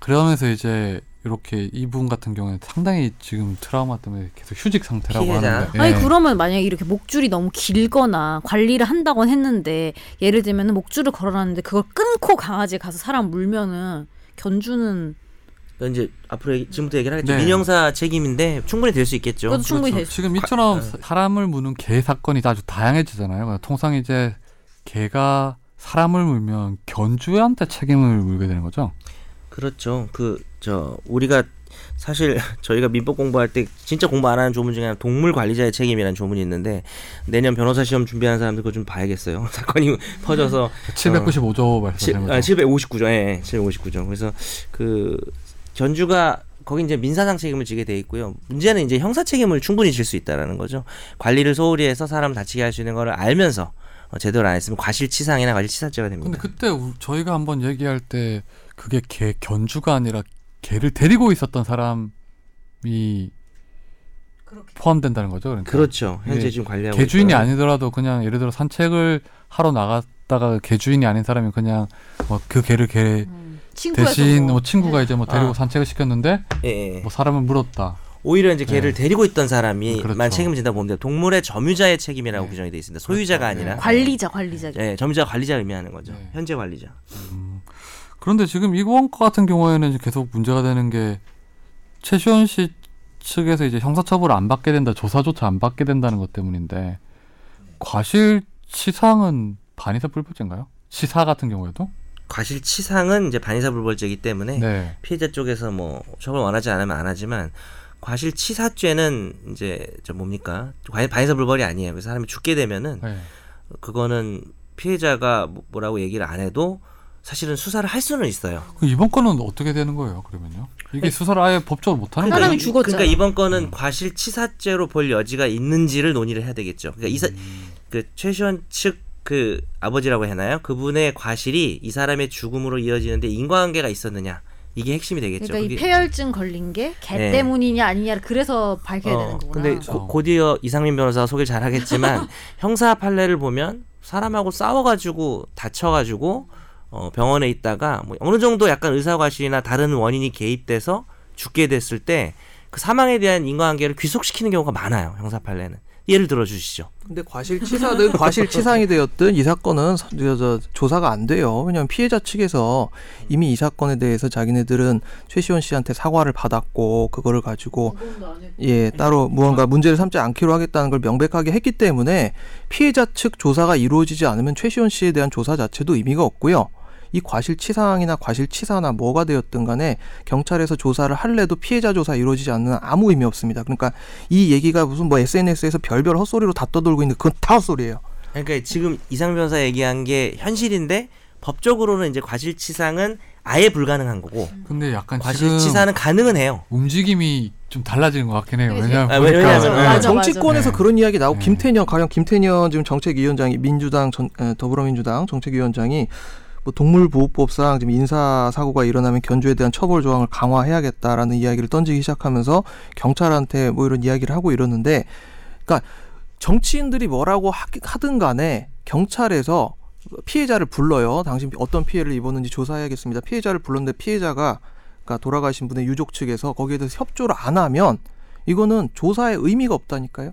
그러면서 이제 이렇게 이분 같은 경우에 상당히 지금 트라우마 때문에 계속 휴직 상태라고 피해자? 하는데. 아니 예. 그러면 만약에 이렇게 목줄이 너무 길거나 관리를 한다고 했는데 예를 들면은 목줄을 걸어놨는데 그걸 끊고 강아지에 가서 사람 물면은 견주는 그 이제 앞으로 얘기, 지금부터 얘기를 하겠죠. 네. 민형사 책임인데 충분히 될 수 있겠죠. 그것도 충분히 그렇죠. 될 수. 지금 이처럼 네. 사람을 무는 개 사건이 아주 다양해지잖아요. 그러니까 통상 이제 개가 사람을 물면 견주한테 책임을 물게 되는 거죠. 그렇죠. 그 저 우리가 사실 [laughs] 저희가 민법 공부할 때 진짜 공부 안 하는 조문 중에 하나 동물 관리자의 책임이라는 조문이 있는데 내년 변호사 시험 준비하는 사람들 그거 좀 봐야겠어요. [laughs] 사건이 퍼져서 795조 칠- 말씀하신 아, 거죠. 759조, 예, 예, 759조. 그래서 그 견주가 거기 이제 민사상 책임을 지게 돼 있고요. 문제는 이제 형사 책임을 충분히 질 수 있다라는 거죠. 관리를 소홀히 해서 사람 다치게 할 수 있는 거를 알면서 어, 제대로 안 했으면 과실치상이나 과실치사죄가 근데 됩니다. 그때 우- 저희가 한번 얘기할 때 그게 개 견주가 아니라 개를 데리고 있었던 사람이 포함된다는 거죠. 그러니까. 그렇죠. 현재 예, 지금 관리하고 개 주인이. 아니더라도 그냥 예를 들어 산책을 하러 나갔다가 개 주인이 아닌 사람이 그냥 뭐 그 개를 개 음, 친구에서 대신 뭐. 뭐 친구가 이제 뭐 데리고 아. 산책을 시켰는데 예, 예. 뭐 사람을 물었다. 오히려 이제 개를 네. 데리고 있던 사람이만 그렇죠. 책임을 진다고 보면 돼요. 동물의 점유자의 책임이라고 네. 규정이 돼 있습니다. 소유자가 그렇죠. 아니라 네. 관리자 관리자죠. 예, 점유자 관리자 의미하는 거죠. 네. 현재 관리자. 음. 그런데 지금 이번 거 같은 경우에는 계속 문제가 되는 게 최시원 씨 측에서 이제 형사처벌을 안 받게 된다, 조사조차 안 받게 된다는 것 때문인데 과실 치상은 반의사 불법죄인가요? 치사 같은 경우에도? 과실치상은 이제 반의사 불벌죄이기 때문에 네. 피해자 쪽에서 뭐 처벌 원하지 않으면 안 하지만 과실치사죄는 이제 저 뭡니까 과- 반의사 불벌이 아니에요. 그래서 사람이 죽게 되면은 네. 그거는 피해자가 뭐- 뭐라고 얘기를 안 해도 사실은 수사를 할 수는 있어요. 그 이번 건은 어떻게 되는 거예요? 그러면요? 이게 수사를 아예 법적으로 못 하는 사람이 거예요? 이- 죽었잖아요. 그러니까 이번 건은 음. 과실치사죄로 볼 여지가 있는지를 논의를 해야 되겠죠. 그러니까 이사 음. 그 최시원 측 그 아버지라고 해나요? 그분의 과실이 이 사람의 죽음으로 이어지는데 인과관계가 있었느냐 이게 핵심이 되겠죠. 그러니까 이 그게- 폐혈증 걸린 게개 네. 때문이냐 아니냐 그래서 밝혀야 되는 거구나. 근데 그렇죠. 고, 곧이어 이상민 변호사가 소개를 잘 하겠지만 [laughs] 형사 판례를 보면 사람하고 싸워가지고 다쳐가지고 어, 병원에 있다가 뭐 어느 정도 약간 의사과실이나 다른 원인이 개입돼서 죽게 됐을 때 그 사망에 대한 인과관계를 귀속시키는 경우가 많아요 형사 판례는 예를 들어 주시죠. 근데 과실치사든 [laughs] 과실치상이 되었든 이 사건은 조사가 안 돼요. 왜냐하면 피해자 측에서 이미 이 사건에 대해서 자기네들은 최시원 씨한테 사과를 받았고 그거를 가지고 예 따로 무언가 문제를 삼지 않기로 하겠다는 걸 명백하게 했기 때문에 피해자 측 조사가 이루어지지 않으면 최시원 씨에 대한 조사 자체도 의미가 없고요. 이 과실치상이나 과실치사나 뭐가 되었든 간에 경찰에서 조사를 할래도 피해자 조사 이루어지지 않는 아무 의미 없습니다. 그러니까 이 얘기가 무슨 뭐 SNS에서 별별 헛소리로 다 떠돌고 있는데 그건 다 헛소리예요. 그러니까 지금 이상 변호사 얘기한 게 현실인데 법적으로는 이제 과실치상은 아예 불가능한 거고 근데 약간 과실치사는 가능은 해요. 움직임이 좀 달라지는 것 같긴 해요. 왜냐하면 아, 왜냐하면- 네. 맞아, 정치권에서 맞아. 그런 이야기 나오고 네. 김태년 가령 김태년 지금 정책위원장이 민주당 전, 에, 더불어민주당 정책위원장이 뭐 동물보호법상 지금 인사 사고가 일어나면 견주에 대한 처벌 조항을 강화해야겠다라는 이야기를 던지기 시작하면서 경찰한테 뭐 이런 이야기를 하고 이러는데, 그러니까 정치인들이 뭐라고 하, 하든 간에 경찰에서 피해자를 불러요. 당신 어떤 피해를 입었는지 조사해야겠습니다. 피해자를 불렀는데 피해자가 그러니까 돌아가신 분의 유족 측에서 거기에 대해서 협조를 안 하면 이거는 조사에 의미가 없다니까요.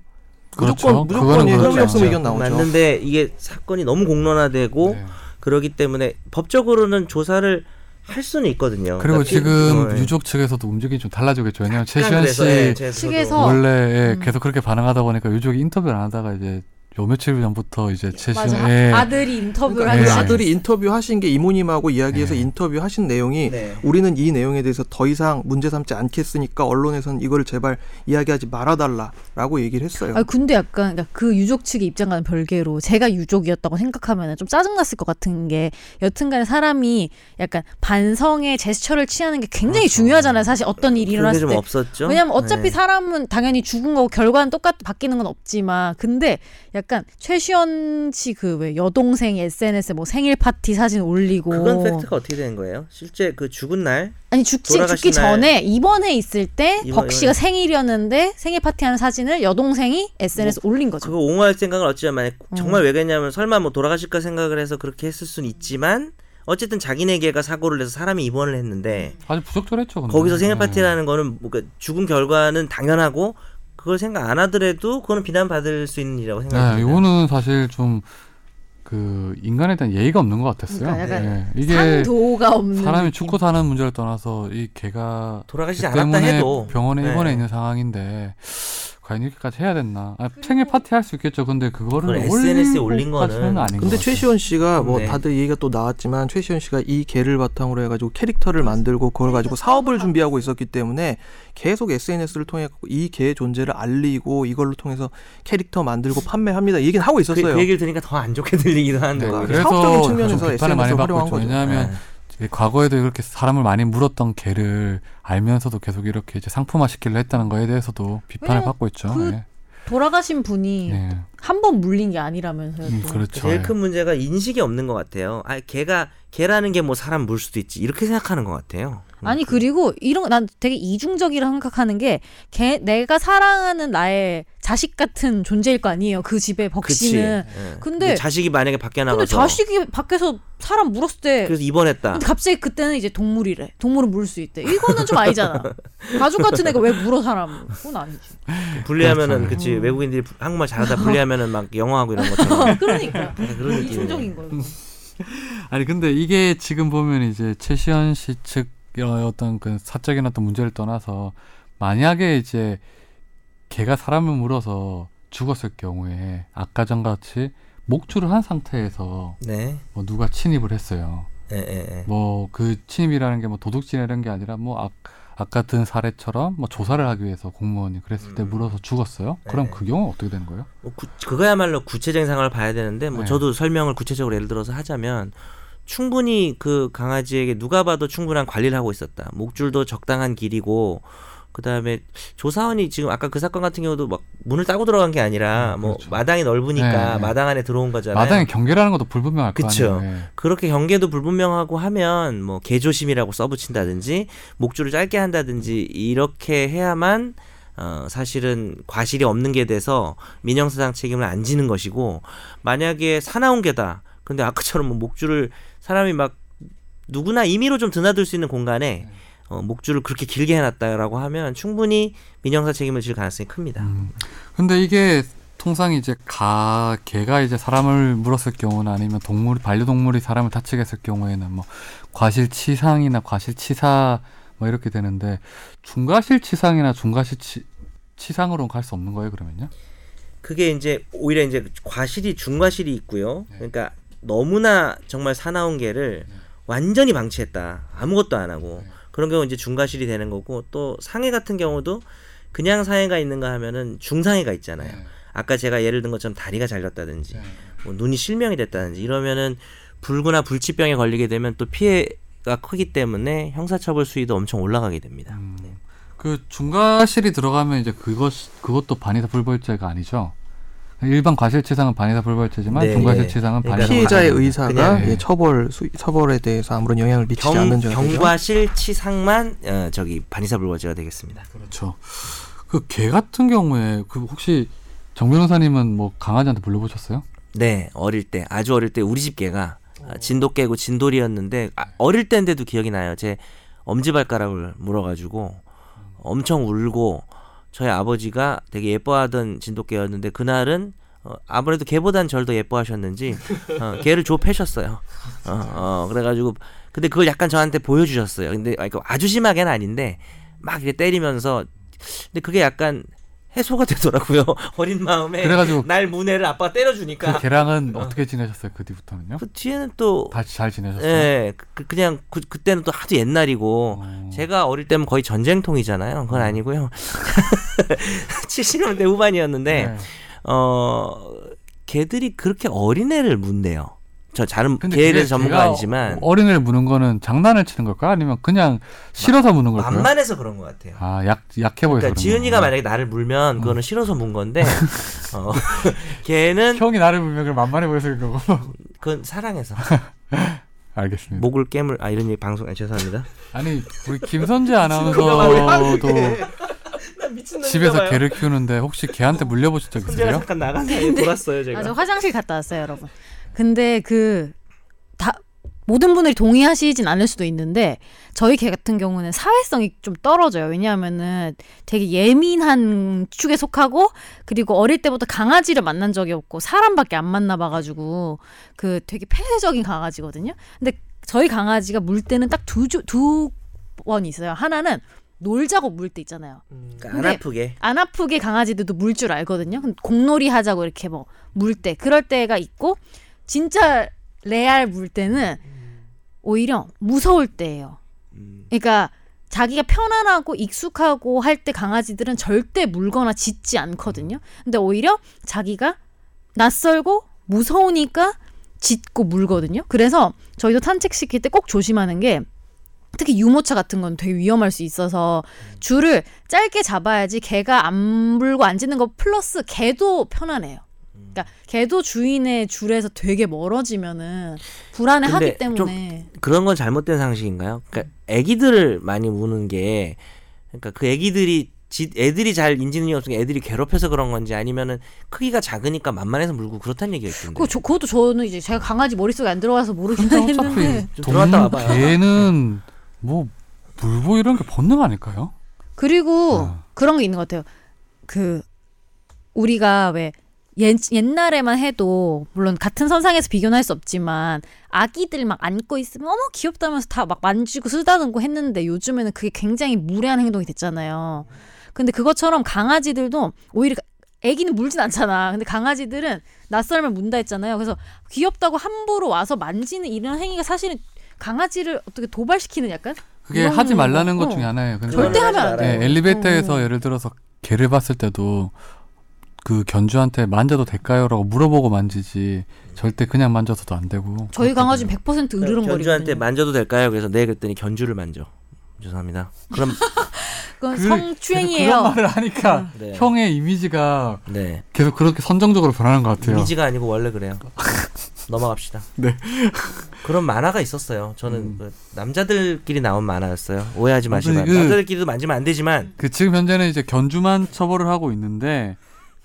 그렇죠. 무조건 무조건. 혐의 없음 의견 나오죠. 맞는데 이게 사건이 너무 공론화되고 네. 그러기 때문에 법적으로는 조사를 할 수는 있거든요. 그리고 그러니까 지금 피- 어, 유족 측에서도 움직임이 좀 달라지겠죠. 왜냐하면 최시현 그래서, 씨 예, 원래 예, 음. 계속 그렇게 반응하다 보니까 유족이 인터뷰를 안 하다가 이제 요 며칠 전부터 이제 최시현 맞아. 예, 아들이 인터뷰를 그러니까. 거 아들이 인터뷰 하신 게 이모님하고 이야기해서 네. 인터뷰 하신 내용이 네. 우리는 이 내용에 대해서 더 이상 문제 삼지 않겠으니까 언론에서는 이걸 제발 이야기하지 말아달라라고 얘기를 했어요. 아 근데 약간 그러니까 그 유족 측의 입장과는 별개로 제가 유족이었다고 생각하면 좀 짜증났을 것 같은 게 여튼간에 사람이 약간 반성의 제스처를 취하는 게 굉장히 그렇죠. 중요하잖아요. 사실 어떤 일이 일어났을 좀 때. 없었죠. 왜냐면 어차피 네. 사람은 당연히 죽은 거고 결과는 똑같 바뀌는 건 없지만 근데 약간 최시원 씨 그 왜 여동생이 SNS에 뭐 생일 파티 사진 올리고 그건 팩트가 어떻게 되는 거예요? 실제 그 죽은 날 아니 죽지 죽기 날- 전에 입원해 있을 때 입원- 벅 씨가 생일이었는데 생일 파티하는 사진을 여동생이 SNS 에 올린 거죠. 그거 옹호할 생각을 어찌하면 음. 정말 왜 그랬냐면 설마 뭐 돌아가실까 생각을 해서 그렇게 했을 수는 있지만 어쨌든 자기네개가 사고를 내서 사람이 입원을 했는데 아주 부적절했죠. 근데. 거기서 생일 예. 파티라는 거는 뭔가 죽은 결과는 당연하고 그걸 생각 안 하더라도 그거는 비난받을 수 있는 일이라고 네, 생각합니다. 이거는 사실 좀 그 인간에 대한 예의가 없는 것 같았어요. 그러니까 약간 예, 이게 상도가 없는 사람이. 죽고 사는 문제를 떠나서 이 개가 돌아가시지 그 않았다 때문에 해도 병원에 네. 입원해 있는 상황인데 과연 이렇게까지 해야 됐나? 아, 생일 파티 할 수 있겠죠. 근데 그거를 SNS에 올린 거는 아닌 근데 것 최시원 씨가 뭐 네. 다들 얘기가 또 나왔지만 최시원 씨가 이 개를 바탕으로 해가지고 캐릭터를 만들고 그걸 가지고 사업을 준비하고 있었기 때문에 계속 SNS를 통해 이 개의 존재를 알리고 이걸로 통해서 캐릭터 만들고 판매합니다. 이 얘기는 하고 그, 있었어요. 그 얘기를 들으니까 더 안 좋게 들리기도 한데 네. 그래서 사업적인 측면에서 SNS를 활용한. 거죠. 왜냐하면 네. 과거에도 이렇게 사람을 많이 물었던 개를 알면서도 계속 이렇게 이제 상품화 시키려 했다는 거에 대해서도 비판을 받고 있죠. 그 예. 돌아가신 분이 예. 한번 물린 게 아니라면서요. 음, 또. 그렇죠. 제일 예. 큰 문제가 인식이 없는 것 같아요. 아, 걔가 걔라는 게 뭐 사람 물 수도 있지 이렇게 생각하는 것 같아요. 음. 아니 그리고 이런 난 되게 이중적이라 생각하는 게 걔, 내가 사랑하는 나의 자식 같은 존재일 거 아니에요. 그 집에 벅 그치. 씨는. 예. 근데- 자식이 만약에 밖에 근데 나가서 자식이 밖에서 사람 물었을 때 그래서 입원했다. 근데 갑자기 그때는 이제 동물이래. 동물은 물을 수 있대. 이거는 좀 아니잖아. [laughs] 가족 같은 애가 왜 물어 사람을? 그건 아니지. 분리하면은. 그치 외국인들이 한국말 잘하다 분리하면은 막 영어하고 이런 것처럼 [laughs] 그러니까 그런. 이중적인 거예요. 아니 근데 이게 지금 보면 이제 최시현 씨 측 의 어떤 그 사적인 어떤 문제를 떠나서 만약에 이제 개가 사람을 물어서 죽었을 경우에 아까 전 같이 목줄을 한 상태에서 네. 뭐 누가 침입을 했어요. 예, 예, 예. 뭐그 침입이라는 게 뭐 도둑질 이런 게 아니라 뭐 아, 아까 든 사례처럼 뭐 조사를 하기 위해서 공무원이 그랬을 때 음. 물어서 죽었어요. 그럼 네. 그 경우 어떻게 되는 거예요? 뭐 구, 그거야말로 구체적인 상황을 봐야 되는데 뭐 네. 저도 설명을 구체적으로 예를 들어서 하자면 충분히 그 강아지에게 누가 봐도 충분한 관리를 하고 있었다. 목줄도 적당한 길이고 그다음에 조사원이 지금 아까 그 사건 같은 경우도 막 문을 따고 들어간 게 아니라 음, 뭐 그렇죠. 마당이 넓으니까 네, 네. 마당 안에 들어온 거잖아요. 마당에 경계라는 것도 불분명할 거 그쵸. 아니에요. 예. 그렇게 경계도 불분명하고 하면 뭐 개조심이라고 써붙인다든지 목줄을 짧게 한다든지 이렇게 해야만 어 사실은 과실이 없는 게 돼서 민형사상 책임을 안 지는 것이고 만약에 사나운 개다. 근데 아까처럼 뭐 목줄을 사람이 막 누구나 임의로 좀 드나들 수 있는 공간에 어, 목줄을 그렇게 길게 해놨다라고 하면 충분히 민형사 책임을 질 가능성이 큽니다. 음. 근데 이게 통상 이제 가 개가 이제 사람을 물었을 경우나 아니면 동물 반려동물이 사람을 다치게 했을 경우에는 뭐 과실치상이나 과실치사 뭐 이렇게 되는데 중과실치상이나 중과실치 치상으로는 갈 수 없는 거예요 그러면요? 그게 이제 오히려 이제 과실이 중과실이 있고요. 네. 그러니까 너무나 정말 사나운 개를 완전히 방치했다. 아무것도 안 하고 네. 그런 경우 이제 중과실이 되는 거고 또 상해 같은 경우도 그냥 상해가 있는가 하면은 중상해가 있잖아요. 네. 아까 제가 예를 든 것처럼 다리가 잘렸다든지 뭐 눈이 실명이 됐다든지 이러면은 불구나 불치병에 걸리게 되면 또 피해가 크기 때문에 형사처벌 수위도 엄청 올라가게 됩니다. 음. 네. 그 중과실이 들어가면 이제 그것 그것도 반의사 불벌죄가 아니죠? 일반 과실치상은 반의사 불벌죄지만 네, 중과실치상은 그러니까 반의사 피해자의 의사가 예, 처벌 수, 처벌에 대해서 아무런 영향을 미치지 경, 않는 점이죠. 경과실 치상만 어, 저기 반의사 불벌죄가 되겠습니다. 그렇죠. 그 개 같은 경우에 그 혹시 정 변호사님은 뭐 강아지한테 물려보셨어요? 네, 어릴 때 아주 어릴 때 우리 집 개가 아, 진돗개고 진돌이었는데 아, 어릴 때인데도 기억이 나요. 제 엄지발가락을 물어가지고 엄청 울고 저희 아버지가 되게 예뻐하던 진돗개였는데 그날은 어, 아무래도 개보단 절 더 예뻐하셨는지 어, 개를 줘 패셨어요. 어, 어, 그래가지고 근데 그걸 약간 저한테 보여주셨어요. 근데 아주 심하게는 아닌데 막 이렇게 때리면서 근데 그게 약간 해소가 되더라고요. [laughs] 어린 마음에 그래가지고 날 문해를 아빠가 때려주니까 그 개랑은 어 떻게 지내셨어요? 그 뒤부터는요? 그 뒤에는 또 다시 잘 지내셨어요? 예, 그, 그냥 그, 그때는 또 하도 옛날이고 어. 제가 어릴 때면 거의 전쟁통이잖아요. 그건 아니고요. [laughs] 70년대 후반이었는데 네. 어 개들이 그렇게 어린애를 문대요. 저 잘은 근데 개에 그게 대해서 전문가 아니지만 어린애를 무는 거는 장난을 치는 걸까? 아니면 그냥 싫어서 무는 걸까요? 만만해서 그런 것 같아요. 아, 약, 약해 보여서 그러니까 지은이가 거구나. 만약에 나를 물면 그거는 싫어서 문 건데 [laughs] 어, [laughs] 걔는 형이 나를 물면 그걸 만만해 보여서 그런 거고. 그건 사랑해서 [laughs] 알겠습니다. 목을 깨물 아 이런 얘기 방송 아, 죄송합니다. 아니, 우리 김선재 아나운서도 미친 집에서 개를 키우는데 혹시 개한테 물려보신 적 있으세요? 잠깐 사이에 돌았어요 제가. 아, 저 화장실 갔다 왔어요, 여러분. 근데 그 다 모든 분들이 동의하시진 않을 수도 있는데 저희 개 같은 경우는 사회성이 좀 떨어져요. 왜냐하면은 되게 예민한 축에 속하고 그리고 어릴 때부터 강아지를 만난 적이 없고 사람밖에 안 만나봐가지고 그 되게 폐쇄적인 강아지거든요. 근데 저희 강아지가 물 때는 딱두번 있어요. 하나는 놀자고 물 때 있잖아요. 그러니까 안 아프게. 안 아프게 강아지들도 물 줄 알거든요. 공놀이 하자고 이렇게 뭐 물 때 그럴 때가 있고 진짜 레알 물 때는 오히려 무서울 때예요. 음. 그러니까 자기가 편안하고 익숙하고 할 때 강아지들은 절대 물거나 짖지 않거든요. 근데 오히려 자기가 낯설고 무서우니까 짖고 물거든요. 그래서 저희도 산책시킬 때 꼭 조심하는 게 특히 유모차 같은 건 되게 위험할 수 있어서 줄을 짧게 잡아야지 개가 안 물고 안 짖는 거 플러스 개도 편안해요. 그러니까 개도 주인의 줄에서 되게 멀어지면은 불안해하기 때문에 그런 건 잘못된 상식인가요? 그러니까 아기들을 많이 무는 게 그러니까 그 아기들이 지, 애들이 잘 인지능이 없으니까 애들이 괴롭혀서 그런 건지 아니면은 크기가 작으니까 만만해서 물고 그렇다는 얘기가 있던데. 그거 저, 그것도 저는 이제 제가 강아지 머릿속에 안 들어가서 모르긴 [laughs] 했는데 좀 들어갔다 와봐요. 개는 뭐 물보 이런 게 본능 아닐까요? 그리고 어. 그런 게 있는 것 같아요. 그 우리가 왜 옛, 옛날에만 해도 물론 같은 선상에서 비교는 할 수 없지만 아기들 막 안고 있으면 어머 귀엽다면서 다 막 만지고 쓰다듬고 했는데 요즘에는 그게 굉장히 무례한 행동이 됐잖아요. 근데 그것처럼 강아지들도 오히려 애기는 물진 않잖아. 근데 강아지들은 낯설면 문다 했잖아요. 그래서 귀엽다고 함부로 와서 만지는 이런 행위가 사실은 강아지를 어떻게 도발시키는 약간 그게 하지 말라는 거. 것 중에 하나예요. 근데 절대 하면 안 돼. 네. 엘리베이터에서 어. 예를 들어서 개를 봤을 때도 그 견주한테 만져도 될까요라고 물어보고 만지지 절대 그냥 만져서도 안 되고. 저희 강아지는 100% 으르렁거리거든요. 견주한테 만져도 될까요? 그래서 네 그랬더니 견주를 만져. 죄송합니다. 그럼 [laughs] 그건 그- 성추행이에요. 그런 말을 하니까 네. 형의 이미지가 네 계속 그렇게 선정적으로 변하는 것 같아요. 이미지가 아니고 원래 그래요. [laughs] 넘어갑시다. 네. 그런 만화가 있었어요. 저는 음. 그 남자들끼리 나온 만화였어요. 오해하지 마시고 아무튼 그- 남자들끼리도 만지면 안 되지만 그 지금 현재는 이제 견주만 처벌을 하고 있는데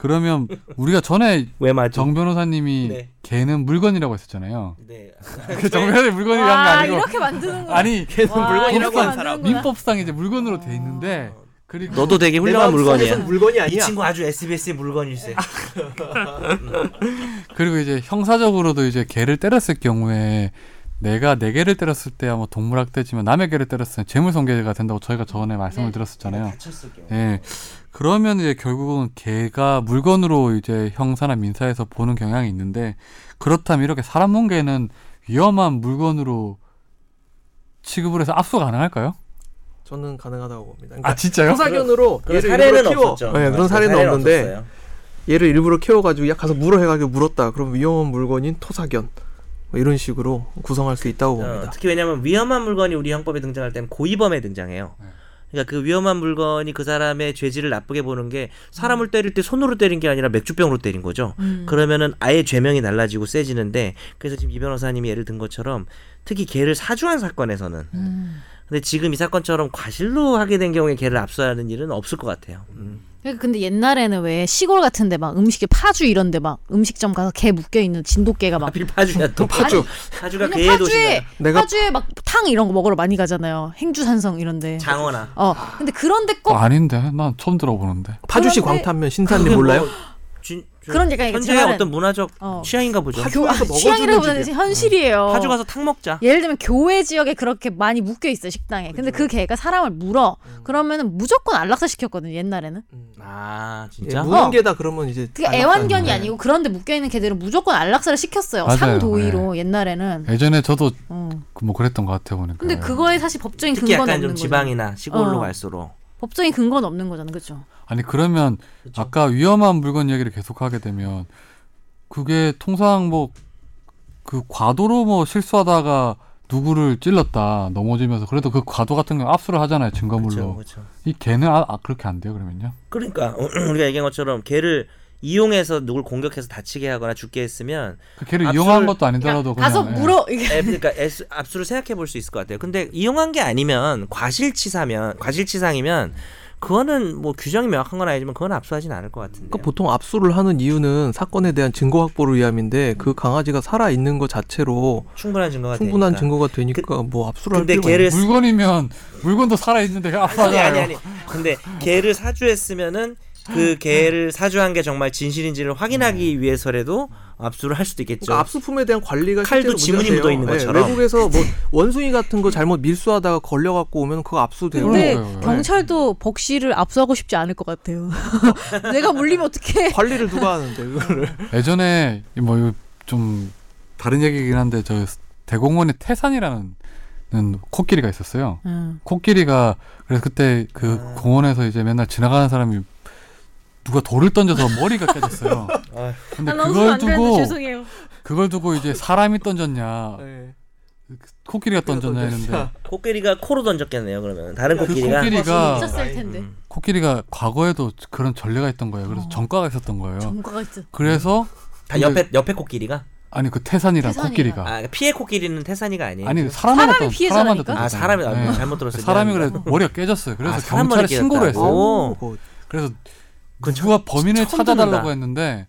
그러면 우리가 전에? 정 변호사님이 네. 개는 물건이라고 했었잖아요. 네. [laughs] 그정 변호사님 물건이란 게와 아니고 이렇게 만드는 거. 아니 와, 물건이라고 한 만드는구나. 민법상 이제 물건으로 돼 있는데 그리고 너도 되게 훌륭한 물건이야. 물건이 이 아니야. 친구 아주 SBS의 물건일세. [laughs] 그리고 이제 형사적으로도 이제 개를 때렸을 경우에 내가 내 개를 때렸을 때야 뭐 동물학대지만 남의 개를 때렸을 때 재물손괴가 된다고 저희가 전에 말씀을 네. 드렸었잖아요. 다쳤을 경우. 예. 그러면 이제 결국은 개가 물건으로 이제 형사나 민사에서 보는 경향이 있는데 그렇다면 이렇게 사람 몽개는 위험한 물건으로 취급을 해서 압수 가능할까요? 저는 가능하다고 봅니다. 아 그러니까 진짜요? 토사견으로 그런 사례는. 없었죠. 네, 그런 사례는 없는데 없었어요. 얘를 일부러 키워가지고 야 가서 물어 해가지고 물었다. 그럼 위험한 물건인 토사견 뭐 이런 식으로 구성할 수 있다고 어, 봅니다. 특히 왜냐하면 위험한 물건이 우리 형법에 등장할 때는 고의범에 등장해요. 네. 그러니까 그 위험한 물건이 그 사람의 죄질을 나쁘게 보는 게 사람을 때릴 때 손으로 때린 게 아니라 맥주병으로 때린 거죠. 음. 그러면은 아예 죄명이 달라지고 세지는데 그래서 지금 이 변호사님이 예를 든 것처럼 특히 개를 사주한 사건에서는 음. 근데 지금 이 사건처럼 과실로 하게 된 경우에 개를 압수하는 일은 없을 것 같아요. 음. 그러니까 근데 옛날에는 왜 시골 같은데 막 음식에 파주 이런데 막 음식점 가서 개 묶여 있는 진돗개가 막 하필 파주야 또 파주. 파주가 개의 파주에 도시잖아. 내가 파주에 막 탕 이런 거 먹으러 많이 가잖아요. 행주산성 이런데. 장어나 어 근데 그런데 꼭 어, 아닌데 난 처음 들어보는데. 파주시 그런데- 광탄면 신사님 몰라요? [laughs] 진, 저 그런 얘기가 현재의 제가 어떤 문화적 어. 취향인가 보죠. 파주 가서 취향이라기보다는 먹어주는 현실이에요. 파주 가서 탁 먹자. 예를 들면 교회 지역에 그렇게 많이 묶여 있어 식당에. 근데 그 개가 사람을 물어. 그러면은 무조건 안락사 시켰거든요 옛날에는. 아 예, 진짜. 무는게다 그러면 이제 그게 애완견이 네. 아니고 그런데 묶여 있는 개들은 무조건 안락사를 시켰어요. 맞아요. 상도의로 옛날에는. 예전에 저도 어. 그뭐 그랬던 것 같아 보니까. 근데 그거에 사실 법적인 근거는 약간 없는 좀 거죠. 지방이나 시골로 어. 갈수록. 법적인 근거는 없는 거잖아, 그렇죠? 아니 그러면 그쵸. 아까 위험한 물건 얘기를 계속하게 되면 그게 통상 뭐 그 과도로 뭐 실수하다가 누구를 찔렀다 넘어지면서 그래도 그 과도 같은 경우 압수를 하잖아요 증거물로 그렇죠. 이 개는 아, 아, 그렇게 안 돼요 그러면요 그러니까 [clears throat] 우리가 얘기한 것처럼 개를 이용해서 누굴 공격해서 다치게 하거나 죽게 했으면 그 개를 압수를- 이용한 것도 아니더라도 그냥 가서 예. 물어 [laughs] 그러니까 애수- 압수를 생각해 볼 수 있을 것 같아요. 근데 이용한 게 아니면 과실치사면 과실치상이면 그거는 뭐 규정이 명확한 건 아니지만 그건 압수하진 않을 것 같은데. 그러니까 보통 압수를 하는 이유는 사건에 대한 증거 확보를 위함인데 그 강아지가 살아 있는 것 자체로 충분한 증거가 충분한 되니까. 증거가 되니까 뭐 압수를 할 근데 있는 물건이면 물건도 살아 있는데 아니 압수하잖아요 아니 아니. 근데 개를 사주했으면은 그 개를 사주한 게 정말 진실인지를 확인하기 위해서라도 압수를 할 수도 있겠죠. 그러니까 압수품에 대한 관리가 칼도 실제로 지문이 묻어 있는. 예, 것처럼. 외국에서 뭐 원숭이 같은 거 잘못 밀수하다가 걸려 갖고 오면 그거 압수돼요. 근데 그러니까요. 경찰도 벅시를 압수하고 싶지 않을 것 같아요. [laughs] 내가 물리면 어떡해? 관리를 누가 하는데 그거를 예전에 뭐 좀 다른 얘기긴 한데 저 대공원에 태산이라는 코끼리가 있었어요 응. 코끼리가 그래서 그때 그 아. 공원에서 이제 맨날 지나가는 사람이 누가 돌을 던져서 머리가 깨졌어요. [laughs] 근데 아, 그걸 두고 죄송해요. 그걸 두고 이제 사람이 던졌냐, 네. 코끼리가 던졌냐 했는데 [laughs] 코끼리가 코로 던졌겠네요. 그러면 다른 그 코끼리가. 코끼리가 텐데. 음. 코끼리가 과거에도 그런 전례가 있던 거예요. 그래서 어. 전과가 있었던 거예요. 전과가 있어. 그래서 다 옆에 옆에 코끼리가. 아니 그 태산이란 태산이가. 코끼리가 아 그러니까 피해 코끼리는 태산이가 아니에요. 아니 사람한테? 사람한테 아. 사람이 아, 네. 잘못 들었어요. 사람이 그래. 머리가 깨졌어요. 그래서 아, 사람 경찰에 신고를? 했어요. 오. 그래서 그건 누가 범인을 찾아달라고 듣는다. 했는데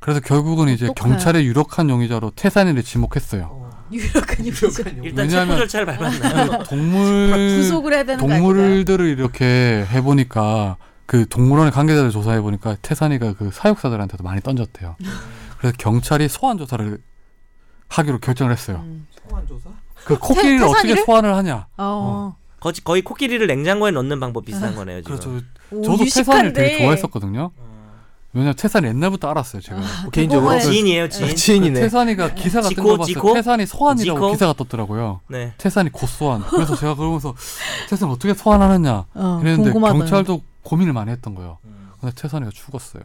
그래서 결국은 이제. 경찰의 유력한 용의자로 태산이를 지목했어요. [laughs] 유력한 유저. 일단 왜냐하면- 체포 절차를 밟았나요? 동물 구속을 해야 되는 거 아닌가요? 동물들을 이렇게 해보니까 그 동물원의 관계자를 조사해 보니까 태산이가 그 사육사들한테도 많이 던졌대요. 그래서 경찰이 소환 조사를 하기로 결정을 했어요. 음. 소환 조사? 그 코끼리를 어떻게 태산이를? 소환을 하냐? 어. 거의, 거의 코끼리를 냉장고에 넣는 방법 비슷한 거네요. 지금. 그렇죠. 오, 저도 태산을 되게. 좋아했었거든요. 왜냐면 태산이 옛날부터 알았어요, 제가. 뭐 개인적으로 그거에- 지인이에요, 지인. 지인이네. 태산이가 기사 같은 지코, 거 봤어요. 태산이 소환이라고 지코? 기사가 떴더라고요. 네. 태산이 곧 소환. 그래서 제가 그러면서 태산 어떻게 소환하느냐 어, 이랬는데 궁금하다. 경찰도 고민을 많이 했던 거예요. 근데 태산이가 죽었어요.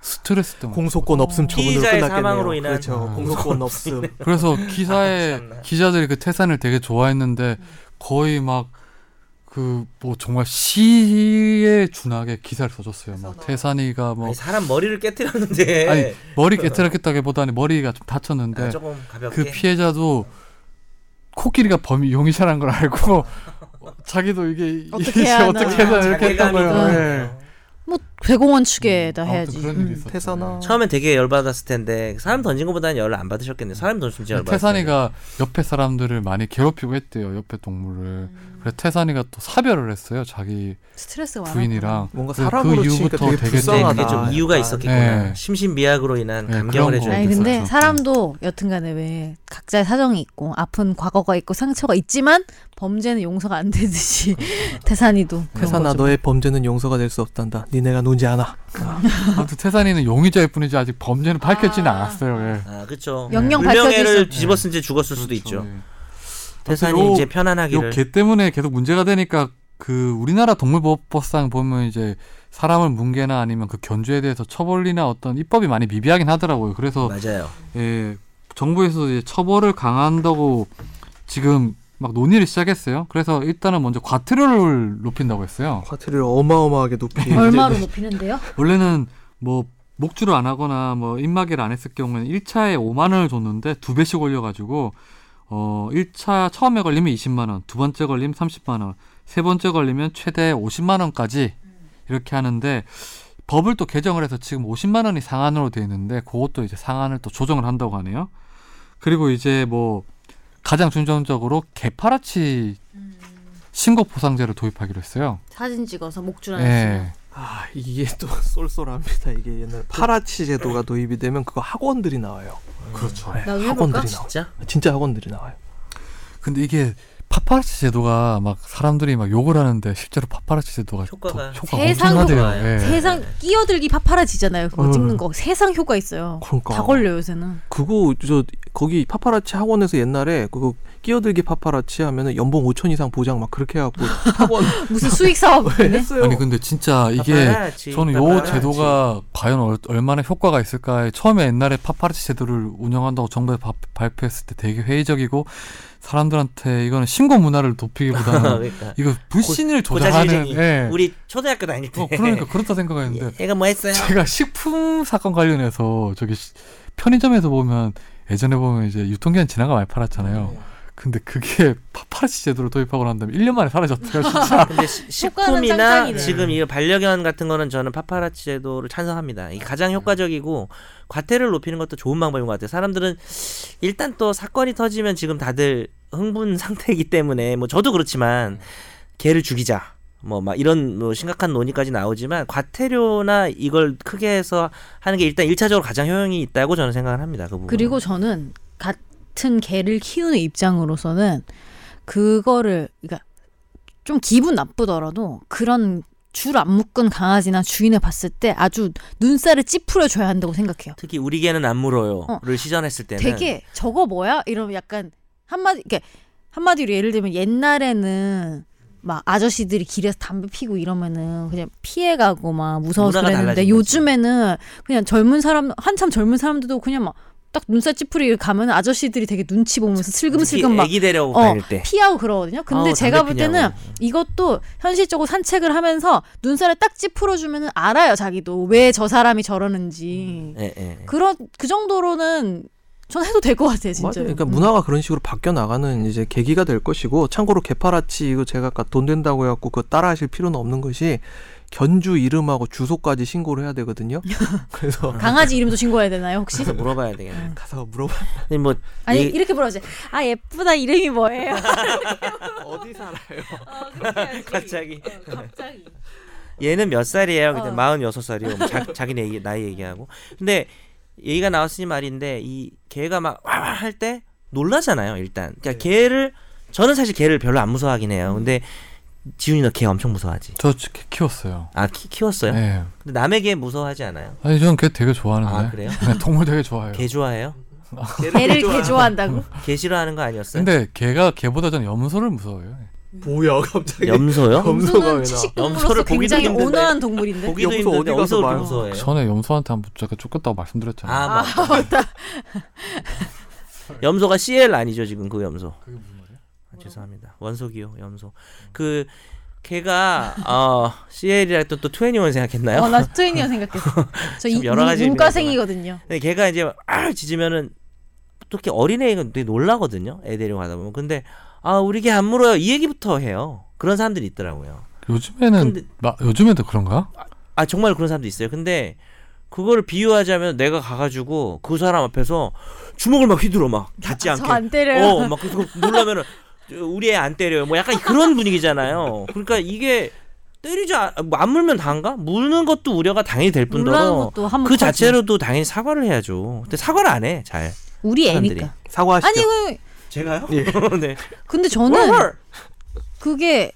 스트레스 때문에. 공소권 없음 처분으로 끝났겠네요. 사망으로 인한 그렇죠. 아. 공소권 없음. 그래서 기사에 참나. 기자들이 그 태산을 되게 좋아했는데 거의 막 그 뭐 정말 시에 준하게 기사를 써줬어요. 막 태산이가 뭐 아니, 사람 머리를 깨뜨렸는데. [laughs] 아니, 머리 깨트렸다기보다는 머리가 좀 다쳤는데 아, 조금 가볍게. 그 피해자도 코끼리가 범인 용의자라는 걸 알고 [laughs] 자기도 이게 어떻게 이게 해야. 어떻게 해야 이렇게 했던 거예요. 예. 뭐 대공원 측에다 아무튼 해야지. 음. 태산아. 처음엔 되게 열받았을 텐데 사람 던진 것보다는 열을 안 받으셨겠네요. 사람 던진 진짜 열받았어요. 태산이가 옆에 사람들을 많이 괴롭히고 했대요. 옆에 동물을. 그래서 태산이가 또 사별을 했어요. 자기. 부인이랑. 뭔가 그래서 사람으로 그 이후부터 되게 되게 불쌍하다. 그게 좀 이유가 있었겠구나. 네. 심신미약으로 인한 네, 감경을 해줘야 거. 아니 돼. 근데. 사람도 여튼간에 왜 각자의 사정이 있고 아픈 과거가 있고 상처가 있지만 범죄는 용서가 안 되듯이 태산이도 그런 태산아 거죠. 너의 범죄는 용서가 될 수 없단다. 니네가 누지 않아. 아무튼 태산이는 용의자일 뿐이지 아직 범죄는 밝혀지는 아. 않았어요. 예. 아, 그렇죠. 영영 밝혀질 수- 뒤집었은 채 죽었을 수도 그렇죠. 있죠. 예. 태산이 요- 이제 편안하기를. 요개 때문에 계속 문제가 되니까 그 우리나라 동물보호법상 보면 이제 사람을 뭉개나 아니면 그 견주에 대해서 처벌이나 어떤 입법이 많이 미비하긴 하더라고요. 그래서 맞아요. 예, 정부에서 이제 처벌을 강화한다고 지금 막 논의를 시작했어요. 그래서 일단은 먼저 과태료를 높인다고 했어요. 과태료를 어마어마하게 높이. 얼마로 높이는데요? 원래는 뭐 목줄을 안 하거나 뭐 입마개를 안 했을 경우에는 1차에 5만 원을 줬는데 두 배씩 올려가지고 어 1차 처음에 걸리면 20만 원, 두 번째 걸리면 30만 원, 세 번째 걸리면 최대 50만 원까지 이렇게 하는데 법을 또 개정을 해서 지금 50만 원이 상한으로 돼 있는데 그것도 이제 상한을 또 조정을 한다고 하네요. 그리고 이제 뭐 가장 중점적으로 개파라치 신고 보상제를 도입하기로 했어요. 사진 찍어서 목줄 안에 예. 아 이게 또 쏠쏠합니다. 이게 옛날 파라치 제도가 도입이 되면 그거 학원들이 나와요. 그렇죠. 네? 학원들이 나와. 진짜? 진짜 학원들이 나와요. 근데 이게 파파라치 제도가 막 사람들이 막 욕을 하는데 실제로 파파라치 제도가 효과가 더 효과가 세상 엄청나대요. 효과예요. 예. 세상 끼어들기 파파라치잖아요. 그거 음. 찍는 거 세상 효과 있어요. 그러니까 다 걸려 요새는. 그거 저 거기 파파라치 학원에서 옛날에 그거 끼어들기 파파라치 하면은 연봉 5천 이상 보장 막 그렇게 해갖고 학원 [laughs] 무슨 수익 사업이네. 했어요. 아니 근데 진짜 이게 파파라치, 저는 요 파파라치. 제도가 과연 얼, 얼마나 효과가 있을까에 처음에 옛날에 파파라치 제도를 운영한다고 정부에서 바- 발표했을 때 되게 회의적이고 사람들한테 이거는 신고 문화를 [laughs] 높이기보다는 그러니까 이거 불신을 조장하는 고자질쟁이. 예. 우리 초등학교 다닐 때 어, 그러니까 그렇다 생각했는데 얘가 뭐 했어요? 제가 식품 사건 관련해서 저기 시- 편의점에서 보면 예전에 보면 이제 유통기한 지나가 많이 팔았잖아요. 근데 그게 [laughs] 파파라치 제도를 도입하고 난 다음에 1년 만에 사라졌대요, 진짜. [laughs] 근데 시- 식품이나. 지금 이 반려견 같은 거는 저는 파파라치 제도를 찬성합니다. 이 가장 효과적이고 과태료를 높이는 것도 좋은 방법인 것 같아요. 사람들은 일단 또 사건이 터지면 지금 다들 흥분 [laughs] 상태이기 때문에 뭐 저도 그렇지만 개를 죽이자. 뭐막 이런 뭐 심각한 논의까지 나오지만 과태료나 이걸 크게 해서 하는 게 일단 일차적으로 가장 효용이 있다고 저는 생각을 합니다. 그 부분. 그리고 저는 같은 개를 키우는 입장으로서는 그거를 그러니까 좀 기분 나쁘더라도 그런 줄 안 묶은 강아지나 주인을 봤을 때 아주 눈살을 찌푸려 줘야 한다고 생각해요. 특히 우리 개는 안 물어요를 어. 시전했을 때는 되게 저거 뭐야? 이러면 약간 한마디 이렇게 한마디로 예를 들면 옛날에는 막 아저씨들이 길에서 담배 피고 이러면은 그냥 피해가고 막 무서워서 그랬는데. 요즘에는 그냥 젊은 사람 한참 젊은 사람들도 그냥 막 딱 눈살 찌푸리 가면 아저씨들이 되게 눈치 보면서 슬금슬금 막 애기 데려오고 어, 다닐 때 피하고 그러거든요. 근데 아우, 제가 볼 때는 피냐고. 이것도 현실적으로 산책을 하면서 눈살을 딱 찌푸려 주면 알아요, 자기도 왜 저 사람이 저러는지. 예, 예. 그런 그 정도로는 전 해도 될 것 같아요, 진짜. 맞아요. 그러니까 문화가 그런 식으로 바뀌어 나가는 이제 계기가 될 것이고 참고로 개파라치 이거 제가 아까 돈 된다고 해갖고 그거 따라하실 필요는 없는 것이 견주 이름하고 주소까지 신고를 해야 되거든요. [laughs] 그래서 [laughs] 강아지 이름도 신고해야 되나요, 혹시? 물어봐야 되겠네. 가서 물어봐 근데 뭐 아니 이- 이렇게 물어보지. 아 예쁘다 이름이 뭐예요? [laughs] 어디 살아요? 갑자기 갑자기. 얘는 몇 살이에요? 근데 어. 마흔여섯 살이요. 뭐 자, 자기네 얘기, 나이 얘기하고. 근데 얘기가 나왔으니 말인데 이 개가 막 와와 할때 놀라잖아요. 일단. 그러니까 개를 저는 사실 개를 별로 안 무서워하긴 해요. 근데 지훈이 너 개 엄청 무서워하지? 저 키- 키웠어요. 아 키, 키웠어요? 예. 근데 남의 개 무서워하지 않아요? 아니 저는 걔 되게 좋아하는데. 아 그래요? [laughs] 네, 동물 되게 좋아해요. 개 좋아해요? [laughs] 개를 개 좋아한다고? [laughs] 개 싫어하는 거 아니었어요? 근데 걔가 걔보다 전 염소를 무서워해요. 뭐야 갑자기? 염소요? 염소가 왜 염소를 굉장히. 온화한 동물인데. 보기도 염소 힘든데 어디 가서 어디서? 무서워해요? 전에 염소한테 한번 제가 쫓겼다고 말씀드렸잖아요. 아 맞다. 염소가 CL 아니죠 지금 그 염소. 아, 죄송합니다. 원소기호 염소. 그 걔가 어 CL이라 했던 또 투애니원 생각했나요? 어, 나 투애니원 생각했어. [laughs] 저 이, 여러 가지 문과생이거든요. 근데 걔가 이제 아 짖으면은 또 이렇게 어린애가 되게 놀라거든요. 애 데려가다 보면. 근데 아 우리 개 안 물어요. 이 얘기부터 해요. 그런 사람들이 있더라고요. 요즘에는 근데- 마, 요즘에도 그런가? 아 정말 그런 사람도 있어요. 근데 그거를 비유하자면 내가 가가지고 그 사람 앞에서 주먹을 막 휘두르 막 닿지 않게. 저안 때려요. 어, 막 그거 놀라면은 우리 애 안 때려요. 뭐 약간 그런 [laughs] 분위기잖아요. 그러니까 이게 때리지 않, 뭐안 물면 다인가? 물는 것도 우려가 당연히 될 뿐더러 것도 한번 그 자체로도 당연히 사과를 해야죠. 근데 사과를 안 해. 잘. 우리 사람들이. 애니까. 사과하시죠. 아니 그 제가요? 예. [laughs] 네. 근데 저는 그게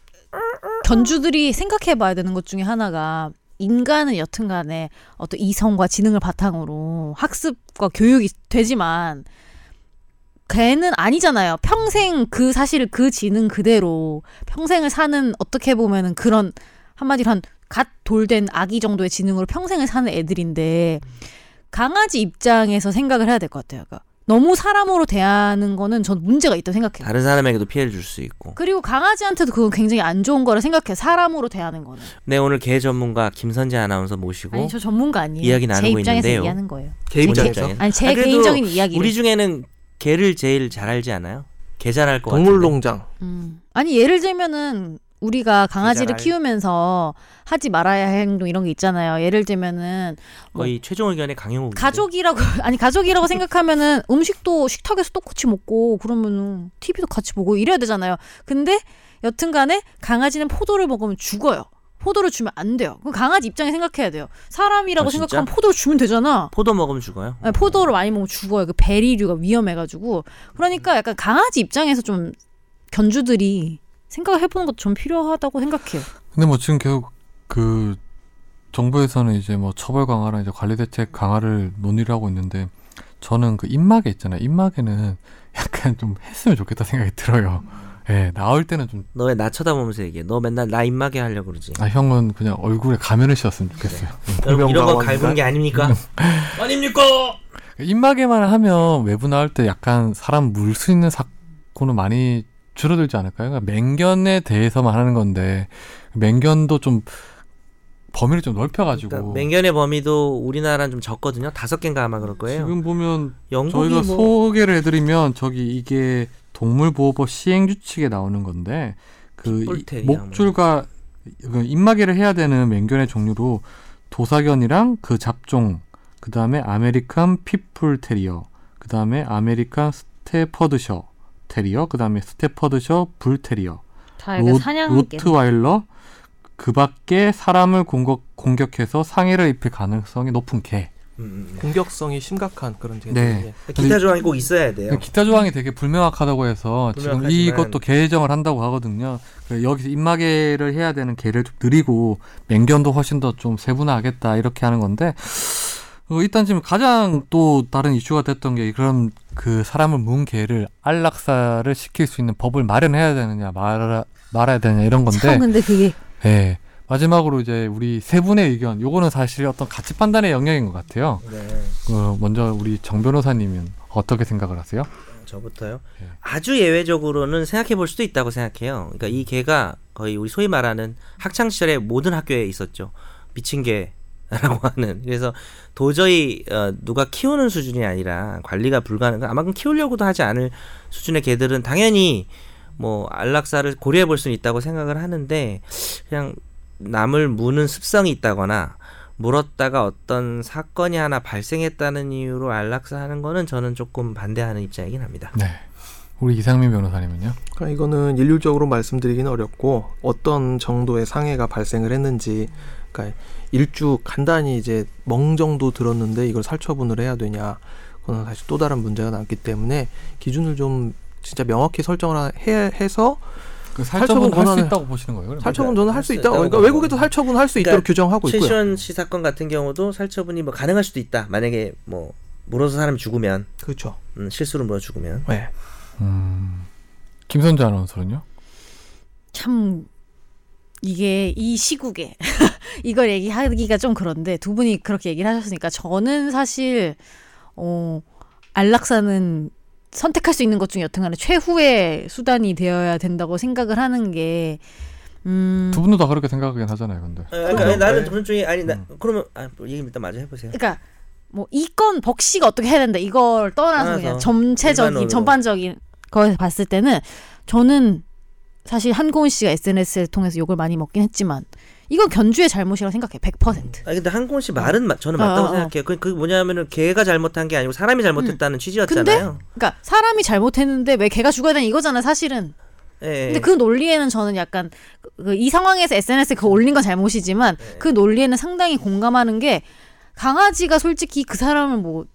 견주들이 생각해봐야 되는 것 중에 하나가 인간은 여튼간에 어떤 이성과 지능을 바탕으로 학습과 교육이 되지만 걔는 아니잖아요. 평생 그 사실 그 지능 그대로 평생을 사는 어떻게 보면은 그런 한마디로 한 갓 돌된 아기 정도의 지능으로 평생을 사는 애들인데 강아지 입장에서 생각을 해야 될 것 같아요. 그러니까 너무 사람으로 대하는 거는 전 문제가 있다고 생각해요. 다른 사람에게도 피해를 줄 수 있고. 그리고 강아지한테도 그건 굉장히 안 좋은 거라 생각해. 사람으로 대하는 거는. 네 오늘 개 전문가 김선재 아나운서 모시고 아니 저 전문가 아니에요. 이야기 제 나누고 입장에서 있는데요. 얘기하는 거예요. 개 입장에서 입장에서. 아니 제 아, 그래도 개인적인 이야기를. 우리 중에는 개를 제일 잘 알지 않아요? 개 잘할 것 같은데. 동물농장 음. 아니 예를 들면은 우리가 강아지를 키우면서 하지 말아야 할 행동 이런 게 있잖아요. 예를 들면은 거의 최종 의견의 강용욱. 가족이라고 [laughs] 아니 가족이라고 생각하면은 음식도 식탁에서 똑같이 먹고 그러면은 TV도 같이 보고 이래야 되잖아요. 근데 여튼간에 강아지는 포도를 먹으면 죽어요. 포도를 주면 안 돼요. 그럼 강아지 입장에 생각해야 돼요. 사람이라고 아? 생각하면 포도를 주면 되잖아. 포도 먹으면 죽어요. 아니, 포도를 많이 먹으면 죽어요. 그 베리류가 위험해가지고. 그러니까 약간 강아지 입장에서 좀 견주들이 생각을 해보는 것도 좀 필요하다고 생각해요. 근데 뭐 지금 계속 그 정부에서는 이제 뭐 처벌 강화랑 이제 관리 대책 강화를 논의를 하고 있는데 저는 그 입마개 있잖아요. 입마개는 [laughs] 약간 좀 했으면 좋겠다 생각이 들어요. 예, 나올 때는 좀, 너 왜 나 쳐다보면서 얘기해? 너 맨날 나 입마개 하려고 그러지. 아, 형은 그냥 얼굴에 가면을 씌웠으면 좋겠어요. 여러분 이런 거? 갈구는 게 아닙니까? [laughs] 아닙니까? 입마개만 하면 외부 나올 때 약간 사람 물 수 있는 사고는 많이 줄어들지 않을까요? 그러니까 맹견에 대해서만 하는 건데 맹견도 좀 범위를 좀 넓혀가지고 그러니까 맹견의 범위도 우리나라는 좀 적거든요. 다섯 개인가 아마 그럴 거예요. 지금 보면 저희가 뭐 소개를 해드리면 저기 이게 동물보호법 시행 규칙에 나오는 건데 그 목줄과 그 입마개를 해야 되는 맹견의 종류로 도사견이랑 그 잡종 그 다음에 아메리칸 핏불 테리어 그 다음에 아메리칸 스테퍼드셔 테리어 그 다음에 스테퍼드셔 불 테리어. 로. 로트와일러? 그 밖에 사람을 공격, 공격해서 상해를 입힐 가능성이 높은 개 음, 음. 공격성이 심각한 그런 개. 네. 기타 조항이 꼭 있어야 돼요. 기타 조항이 되게 불명확하다고 해서 지금 불명확하지만- 이것도 개정을 한다고 하거든요. 그래서 여기서 입마개를 해야 되는 개를 좀 늘리고 맹견도 훨씬 더 좀 세분화하겠다 이렇게 하는 건데 어, 일단 지금 가장 또 다른 이슈가 됐던 게 그런 그 사람을 문 개를 안락사를 시킬 수 있는 법을 마련해야 되느냐 말아 말아야 되느냐 이런 건데 참 근데 그게 예. 마지막으로 이제 우리 세 분의 의견 요거는 사실 어떤 가치 판단의 영역인 것 같아요. 네. 어, 먼저 우리 정 변호사님은 어떻게 생각을 하세요? 저부터요. 예. 아주 예외적으로는 생각해 볼 수도 있다고 생각해요. 그러니까 이 개가 거의 우리 소위 말하는 학창 시절에 모든 학교에 있었죠. 미친 개 라고 [laughs] 하는. 그래서 도저히 어, 누가 키우는 수준이 아니라 관리가 불가능. 아마 키우려고도 하지 않을 수준의 개들은 당연히 뭐 안락사를 고려해 볼 수는 있다고 생각을 하는데 그냥 남을 무는 습성이 있다거나 물었다가 어떤 사건이 하나 발생했다는 이유로 안락사하는 거는 저는 조금 반대하는 입장이긴 합니다. 네. 우리 이상민 변호사님은요? 그러니까 이거는 일률적으로 말씀드리기는 어렵고 어떤 정도의 상해가 발생을 했는지 그러니까 일주 간단히 이제 멍 정도 들었는데 이걸 살처분을 해야 되냐 그거는 사실 또 다른 문제가 남기 때문에 기준을 좀 진짜 명확히 설정을 해서 그 살처분 살처분 할수 권한을- 있다고 보시는 거예요? 살처분 저는 할수 할수 있다고 그러니까. 외국에도 살처분 할 수 있도록 그러니까 규정하고 있고요. 최시원 씨 사건 같은 경우도 살처분이 뭐 가능할 수도 있다. 만약에 뭐 물어서 사람이 죽으면 그렇죠. 음, 실수로 물어 죽으면 네. 음. 김선재 아나운서는요? 참 이게 이 시국에 [laughs] 이걸 얘기하기가 좀 그런데 두 분이 그렇게 얘기를 하셨으니까 저는 사실 어 안락사는 선택할 수 있는 것 중에 여튼 간에 최후의 수단이 되어야 된다고 생각을 하는 게 음. 두 분도 다 그렇게 생각하긴 하잖아요, 근데. 아, 그러니까 그래요? 나는 네. 그런 쪽이 아니 나 그러면 아, 뭐 얘기 일단 마저 해보세요. 그러니까 뭐 이건 벅시가 어떻게 해야 된다 이걸 떠나서 그냥 전체적인 일반론으로. 전반적인 걸 봤을 때는 저는 사실 한고은 씨가 SNS를 통해서 욕을 많이 먹긴 했지만 이건 견주의 잘못이라고 생각해 100%. 아 근데 한공 씨 말은 마- 저는 맞다고 어, 어, 어. 생각해요. 그, 그 뭐냐면은 걔가 잘못한 게 아니고 사람이 잘못했다는 취지였잖아요. 그러니까 사람이 잘못했는데 왜 걔가 죽어야 되냐 이거잖아 사실은. 예, 예. 근데 그 논리에는 저는 약간 그 이 상황에서 SNS에 그 올린 건 잘못이지만 그 논리에는 상당히 공감하는 게 강아지가 솔직히 그 사람을 뭐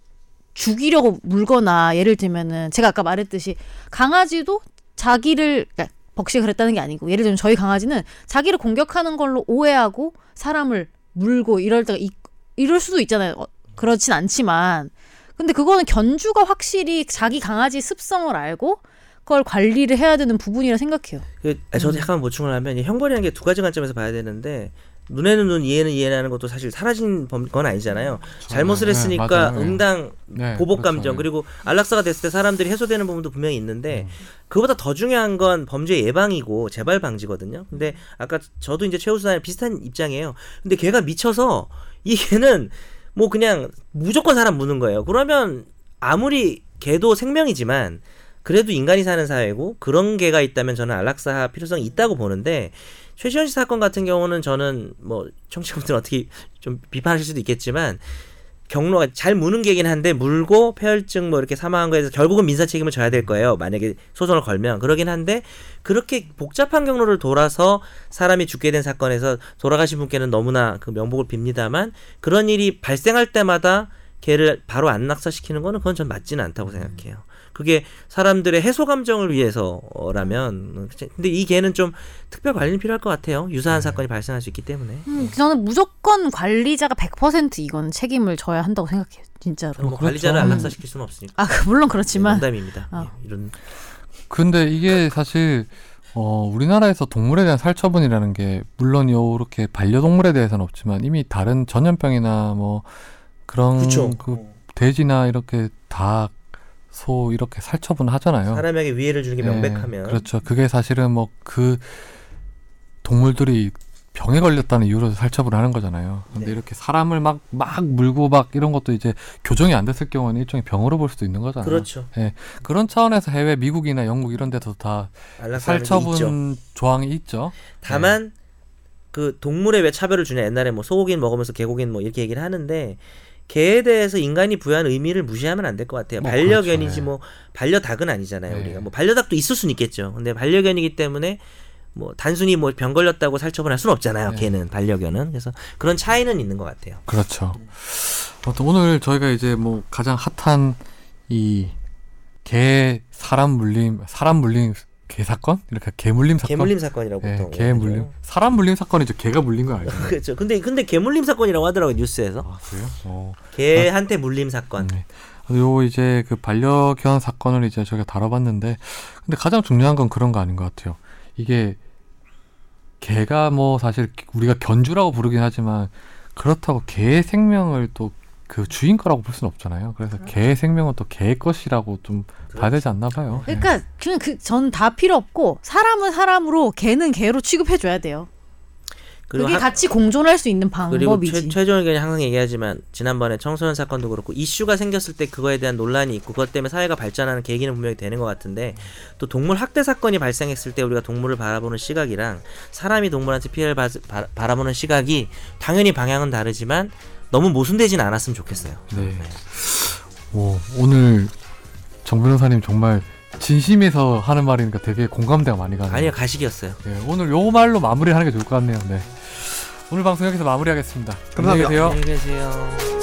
죽이려고 물거나 예를 들면은 제가 아까 말했듯이 강아지도 자기를 그러니까 벅시가 그랬다는 게 아니고 예를 들면 저희 강아지는 자기를 공격하는 걸로 오해하고 사람을 물고 이럴 때가 있, 이럴 수도 있잖아요. 어, 그렇진 않지만 근데 그거는 견주가 확실히 자기 강아지 습성을 알고 그걸 관리를 해야 되는 부분이라 생각해요. 그, 아, 저도 약간 보충을 하면 이 형벌이라는 게 두 가지 관점에서 봐야 되는데 눈에는 눈, 이해는 이해라는 것도 사실 사라진 범- 건 아니잖아요. 잘못을 네, 했으니까. 네. 응당 네, 보복 그렇죠. 감정 그리고 안락사가 됐을 때 사람들이 해소되는 부분도 분명히 있는데 음. 그보다 더 중요한 건 범죄 예방이고 재발 방지거든요. 근데 아까 저도 이제 최우 수사님 비슷한 입장이에요. 근데 걔가 미쳐서 이 걔는 뭐 그냥 무조건 사람 무는 거예요. 그러면 아무리 걔도 생명이지만 그래도 인간이 사는 사회고 그런 개가 있다면 저는 안락사 필요성이 있다고 보는데 최시현 씨 사건 같은 경우는 저는 뭐 청취자분들 어떻게 좀 비판하실 수도 있겠지만 경로가 잘 무는 게긴 한데 물고 폐혈증 뭐 이렇게 사망한 거에서 결국은 민사 책임을 져야 될 거예요. 만약에 소송을 걸면 그러긴 한데 그렇게 복잡한 경로를 돌아서 사람이 죽게 된 사건에서 돌아가신 분께는 너무나 그 명복을 빕니다만 그런 일이 발생할 때마다 걔를 바로 안 낙사시키는 거는 그건 전 맞지는 않다고 생각해요. 그게 사람들의 해소 감정을 위해서라면 근데 이 개는 좀 특별 관리는 필요할 것 같아요. 유사한 사건이 발생할 수 있기 때문에. 음, 저는 무조건 관리자가 100% 이건 책임을 져야 한다고 생각해요. 진짜로. 뭐 그렇죠. 관리자를 안 음. 낙사시킬 수는 없으니까. 아, 그 물론 그렇지만 농담입니다. 어. 예, 이런 근데 이게 사실 어 우리나라에서 동물에 대한 살처분이라는 게 물론 요렇게 반려동물에 대해서는 없지만 이미 다른 전염병이나 뭐 그런 그렇죠. 그 돼지나 이렇게 닭, 소 이렇게 살처분 하잖아요. 사람에게 위해를 주는 게 예, 명백하면 그렇죠. 그게 사실은 뭐 그 동물들이 병에 걸렸다는 이유로 살처분을 하는 거잖아요. 근데 네. 이렇게 사람을 막 막 물고 막 이런 것도 이제 교정이 안 됐을 경우는 일종의 병으로 볼 수도 있는 거잖아요. 그렇죠. 그런 차원에서 해외 미국이나 영국 이런 데도 다. 살처분 조항이 있죠. 다만 그 동물에 왜 차별을 주냐 옛날에 뭐 소고기는 먹으면서 개고기는 뭐 이렇게 얘기를 하는데 개에 대해서 인간이 부여한 의미를 무시하면 안 될 것 같아요. 뭐 반려견이지 그렇죠. 뭐 반려닭은 아니잖아요. 네. 우리가 뭐 반려닭도 있을 수는 있겠죠. 근데 반려견이기 때문에 뭐 단순히 뭐 병 걸렸다고 살처분할 수는 없잖아요. 네. 개는 반려견은 그래서 그런 차이는 있는 것 같아요. 그렇죠. 아무튼 오늘 저희가 이제 뭐 가장 핫한 이 개 사람 물림 사람 물림 개 사건 이렇게 개 물림 사건. 개물림 사건이라고 예, 보통 개. 물림 사람 물림 사건이죠. 개가 물린 거 알죠? 그렇죠. 근데 근데 개 물림 사건이라고 하더라고요 뉴스에서 아 그래요? 어. 개한테 물림 사건. 네. 요 이제 그 반려견 사건을 이제 저희가 다뤄봤는데 근데 가장 중요한 건 그런 거 아닌 것 같아요. 이게 개가 뭐 사실 우리가 견주라고 부르긴 하지만 그렇다고 개의 생명을 또 그 주인 거라고 볼 수는 없잖아요. 그래서 개의 생명은 또 개의 것이라고 좀 봐야 되지 않나 봐요. 네. 그러니까 그냥 그전 다 필요 없고 사람은 사람으로 개는 개로 취급해 줘야 돼요. 그리고 그게 한- 같이 공존할 수 있는 그리고 방법이지. 최, 최종 의견이 항상 얘기하지만 지난번에 청소년 사건도 그렇고 이슈가 생겼을 때 그거에 대한 논란이 있고 그것 때문에 사회가 발전하는 계기는 분명히 되는 것 같은데 또 동물 학대 사건이 발생했을 때 우리가 동물을 바라보는 시각이랑 사람이 동물한테 피해를 바, 바, 바라보는 시각이 당연히 방향은 다르지만 너무 모순되진 않았으면 좋겠어요. 네. 오, 오늘 정 변호사님 정말 진심에서 하는 말이니까 되게 공감대가 많이 가네요. 아니요 가식이었어요. 네, 오늘 요 말로 마무리를 하는 게 좋을 것 같네요. 네. 오늘 방송 여기서 마무리하겠습니다. 안녕히 감사합니다. 계세요. 안녕히 계세요.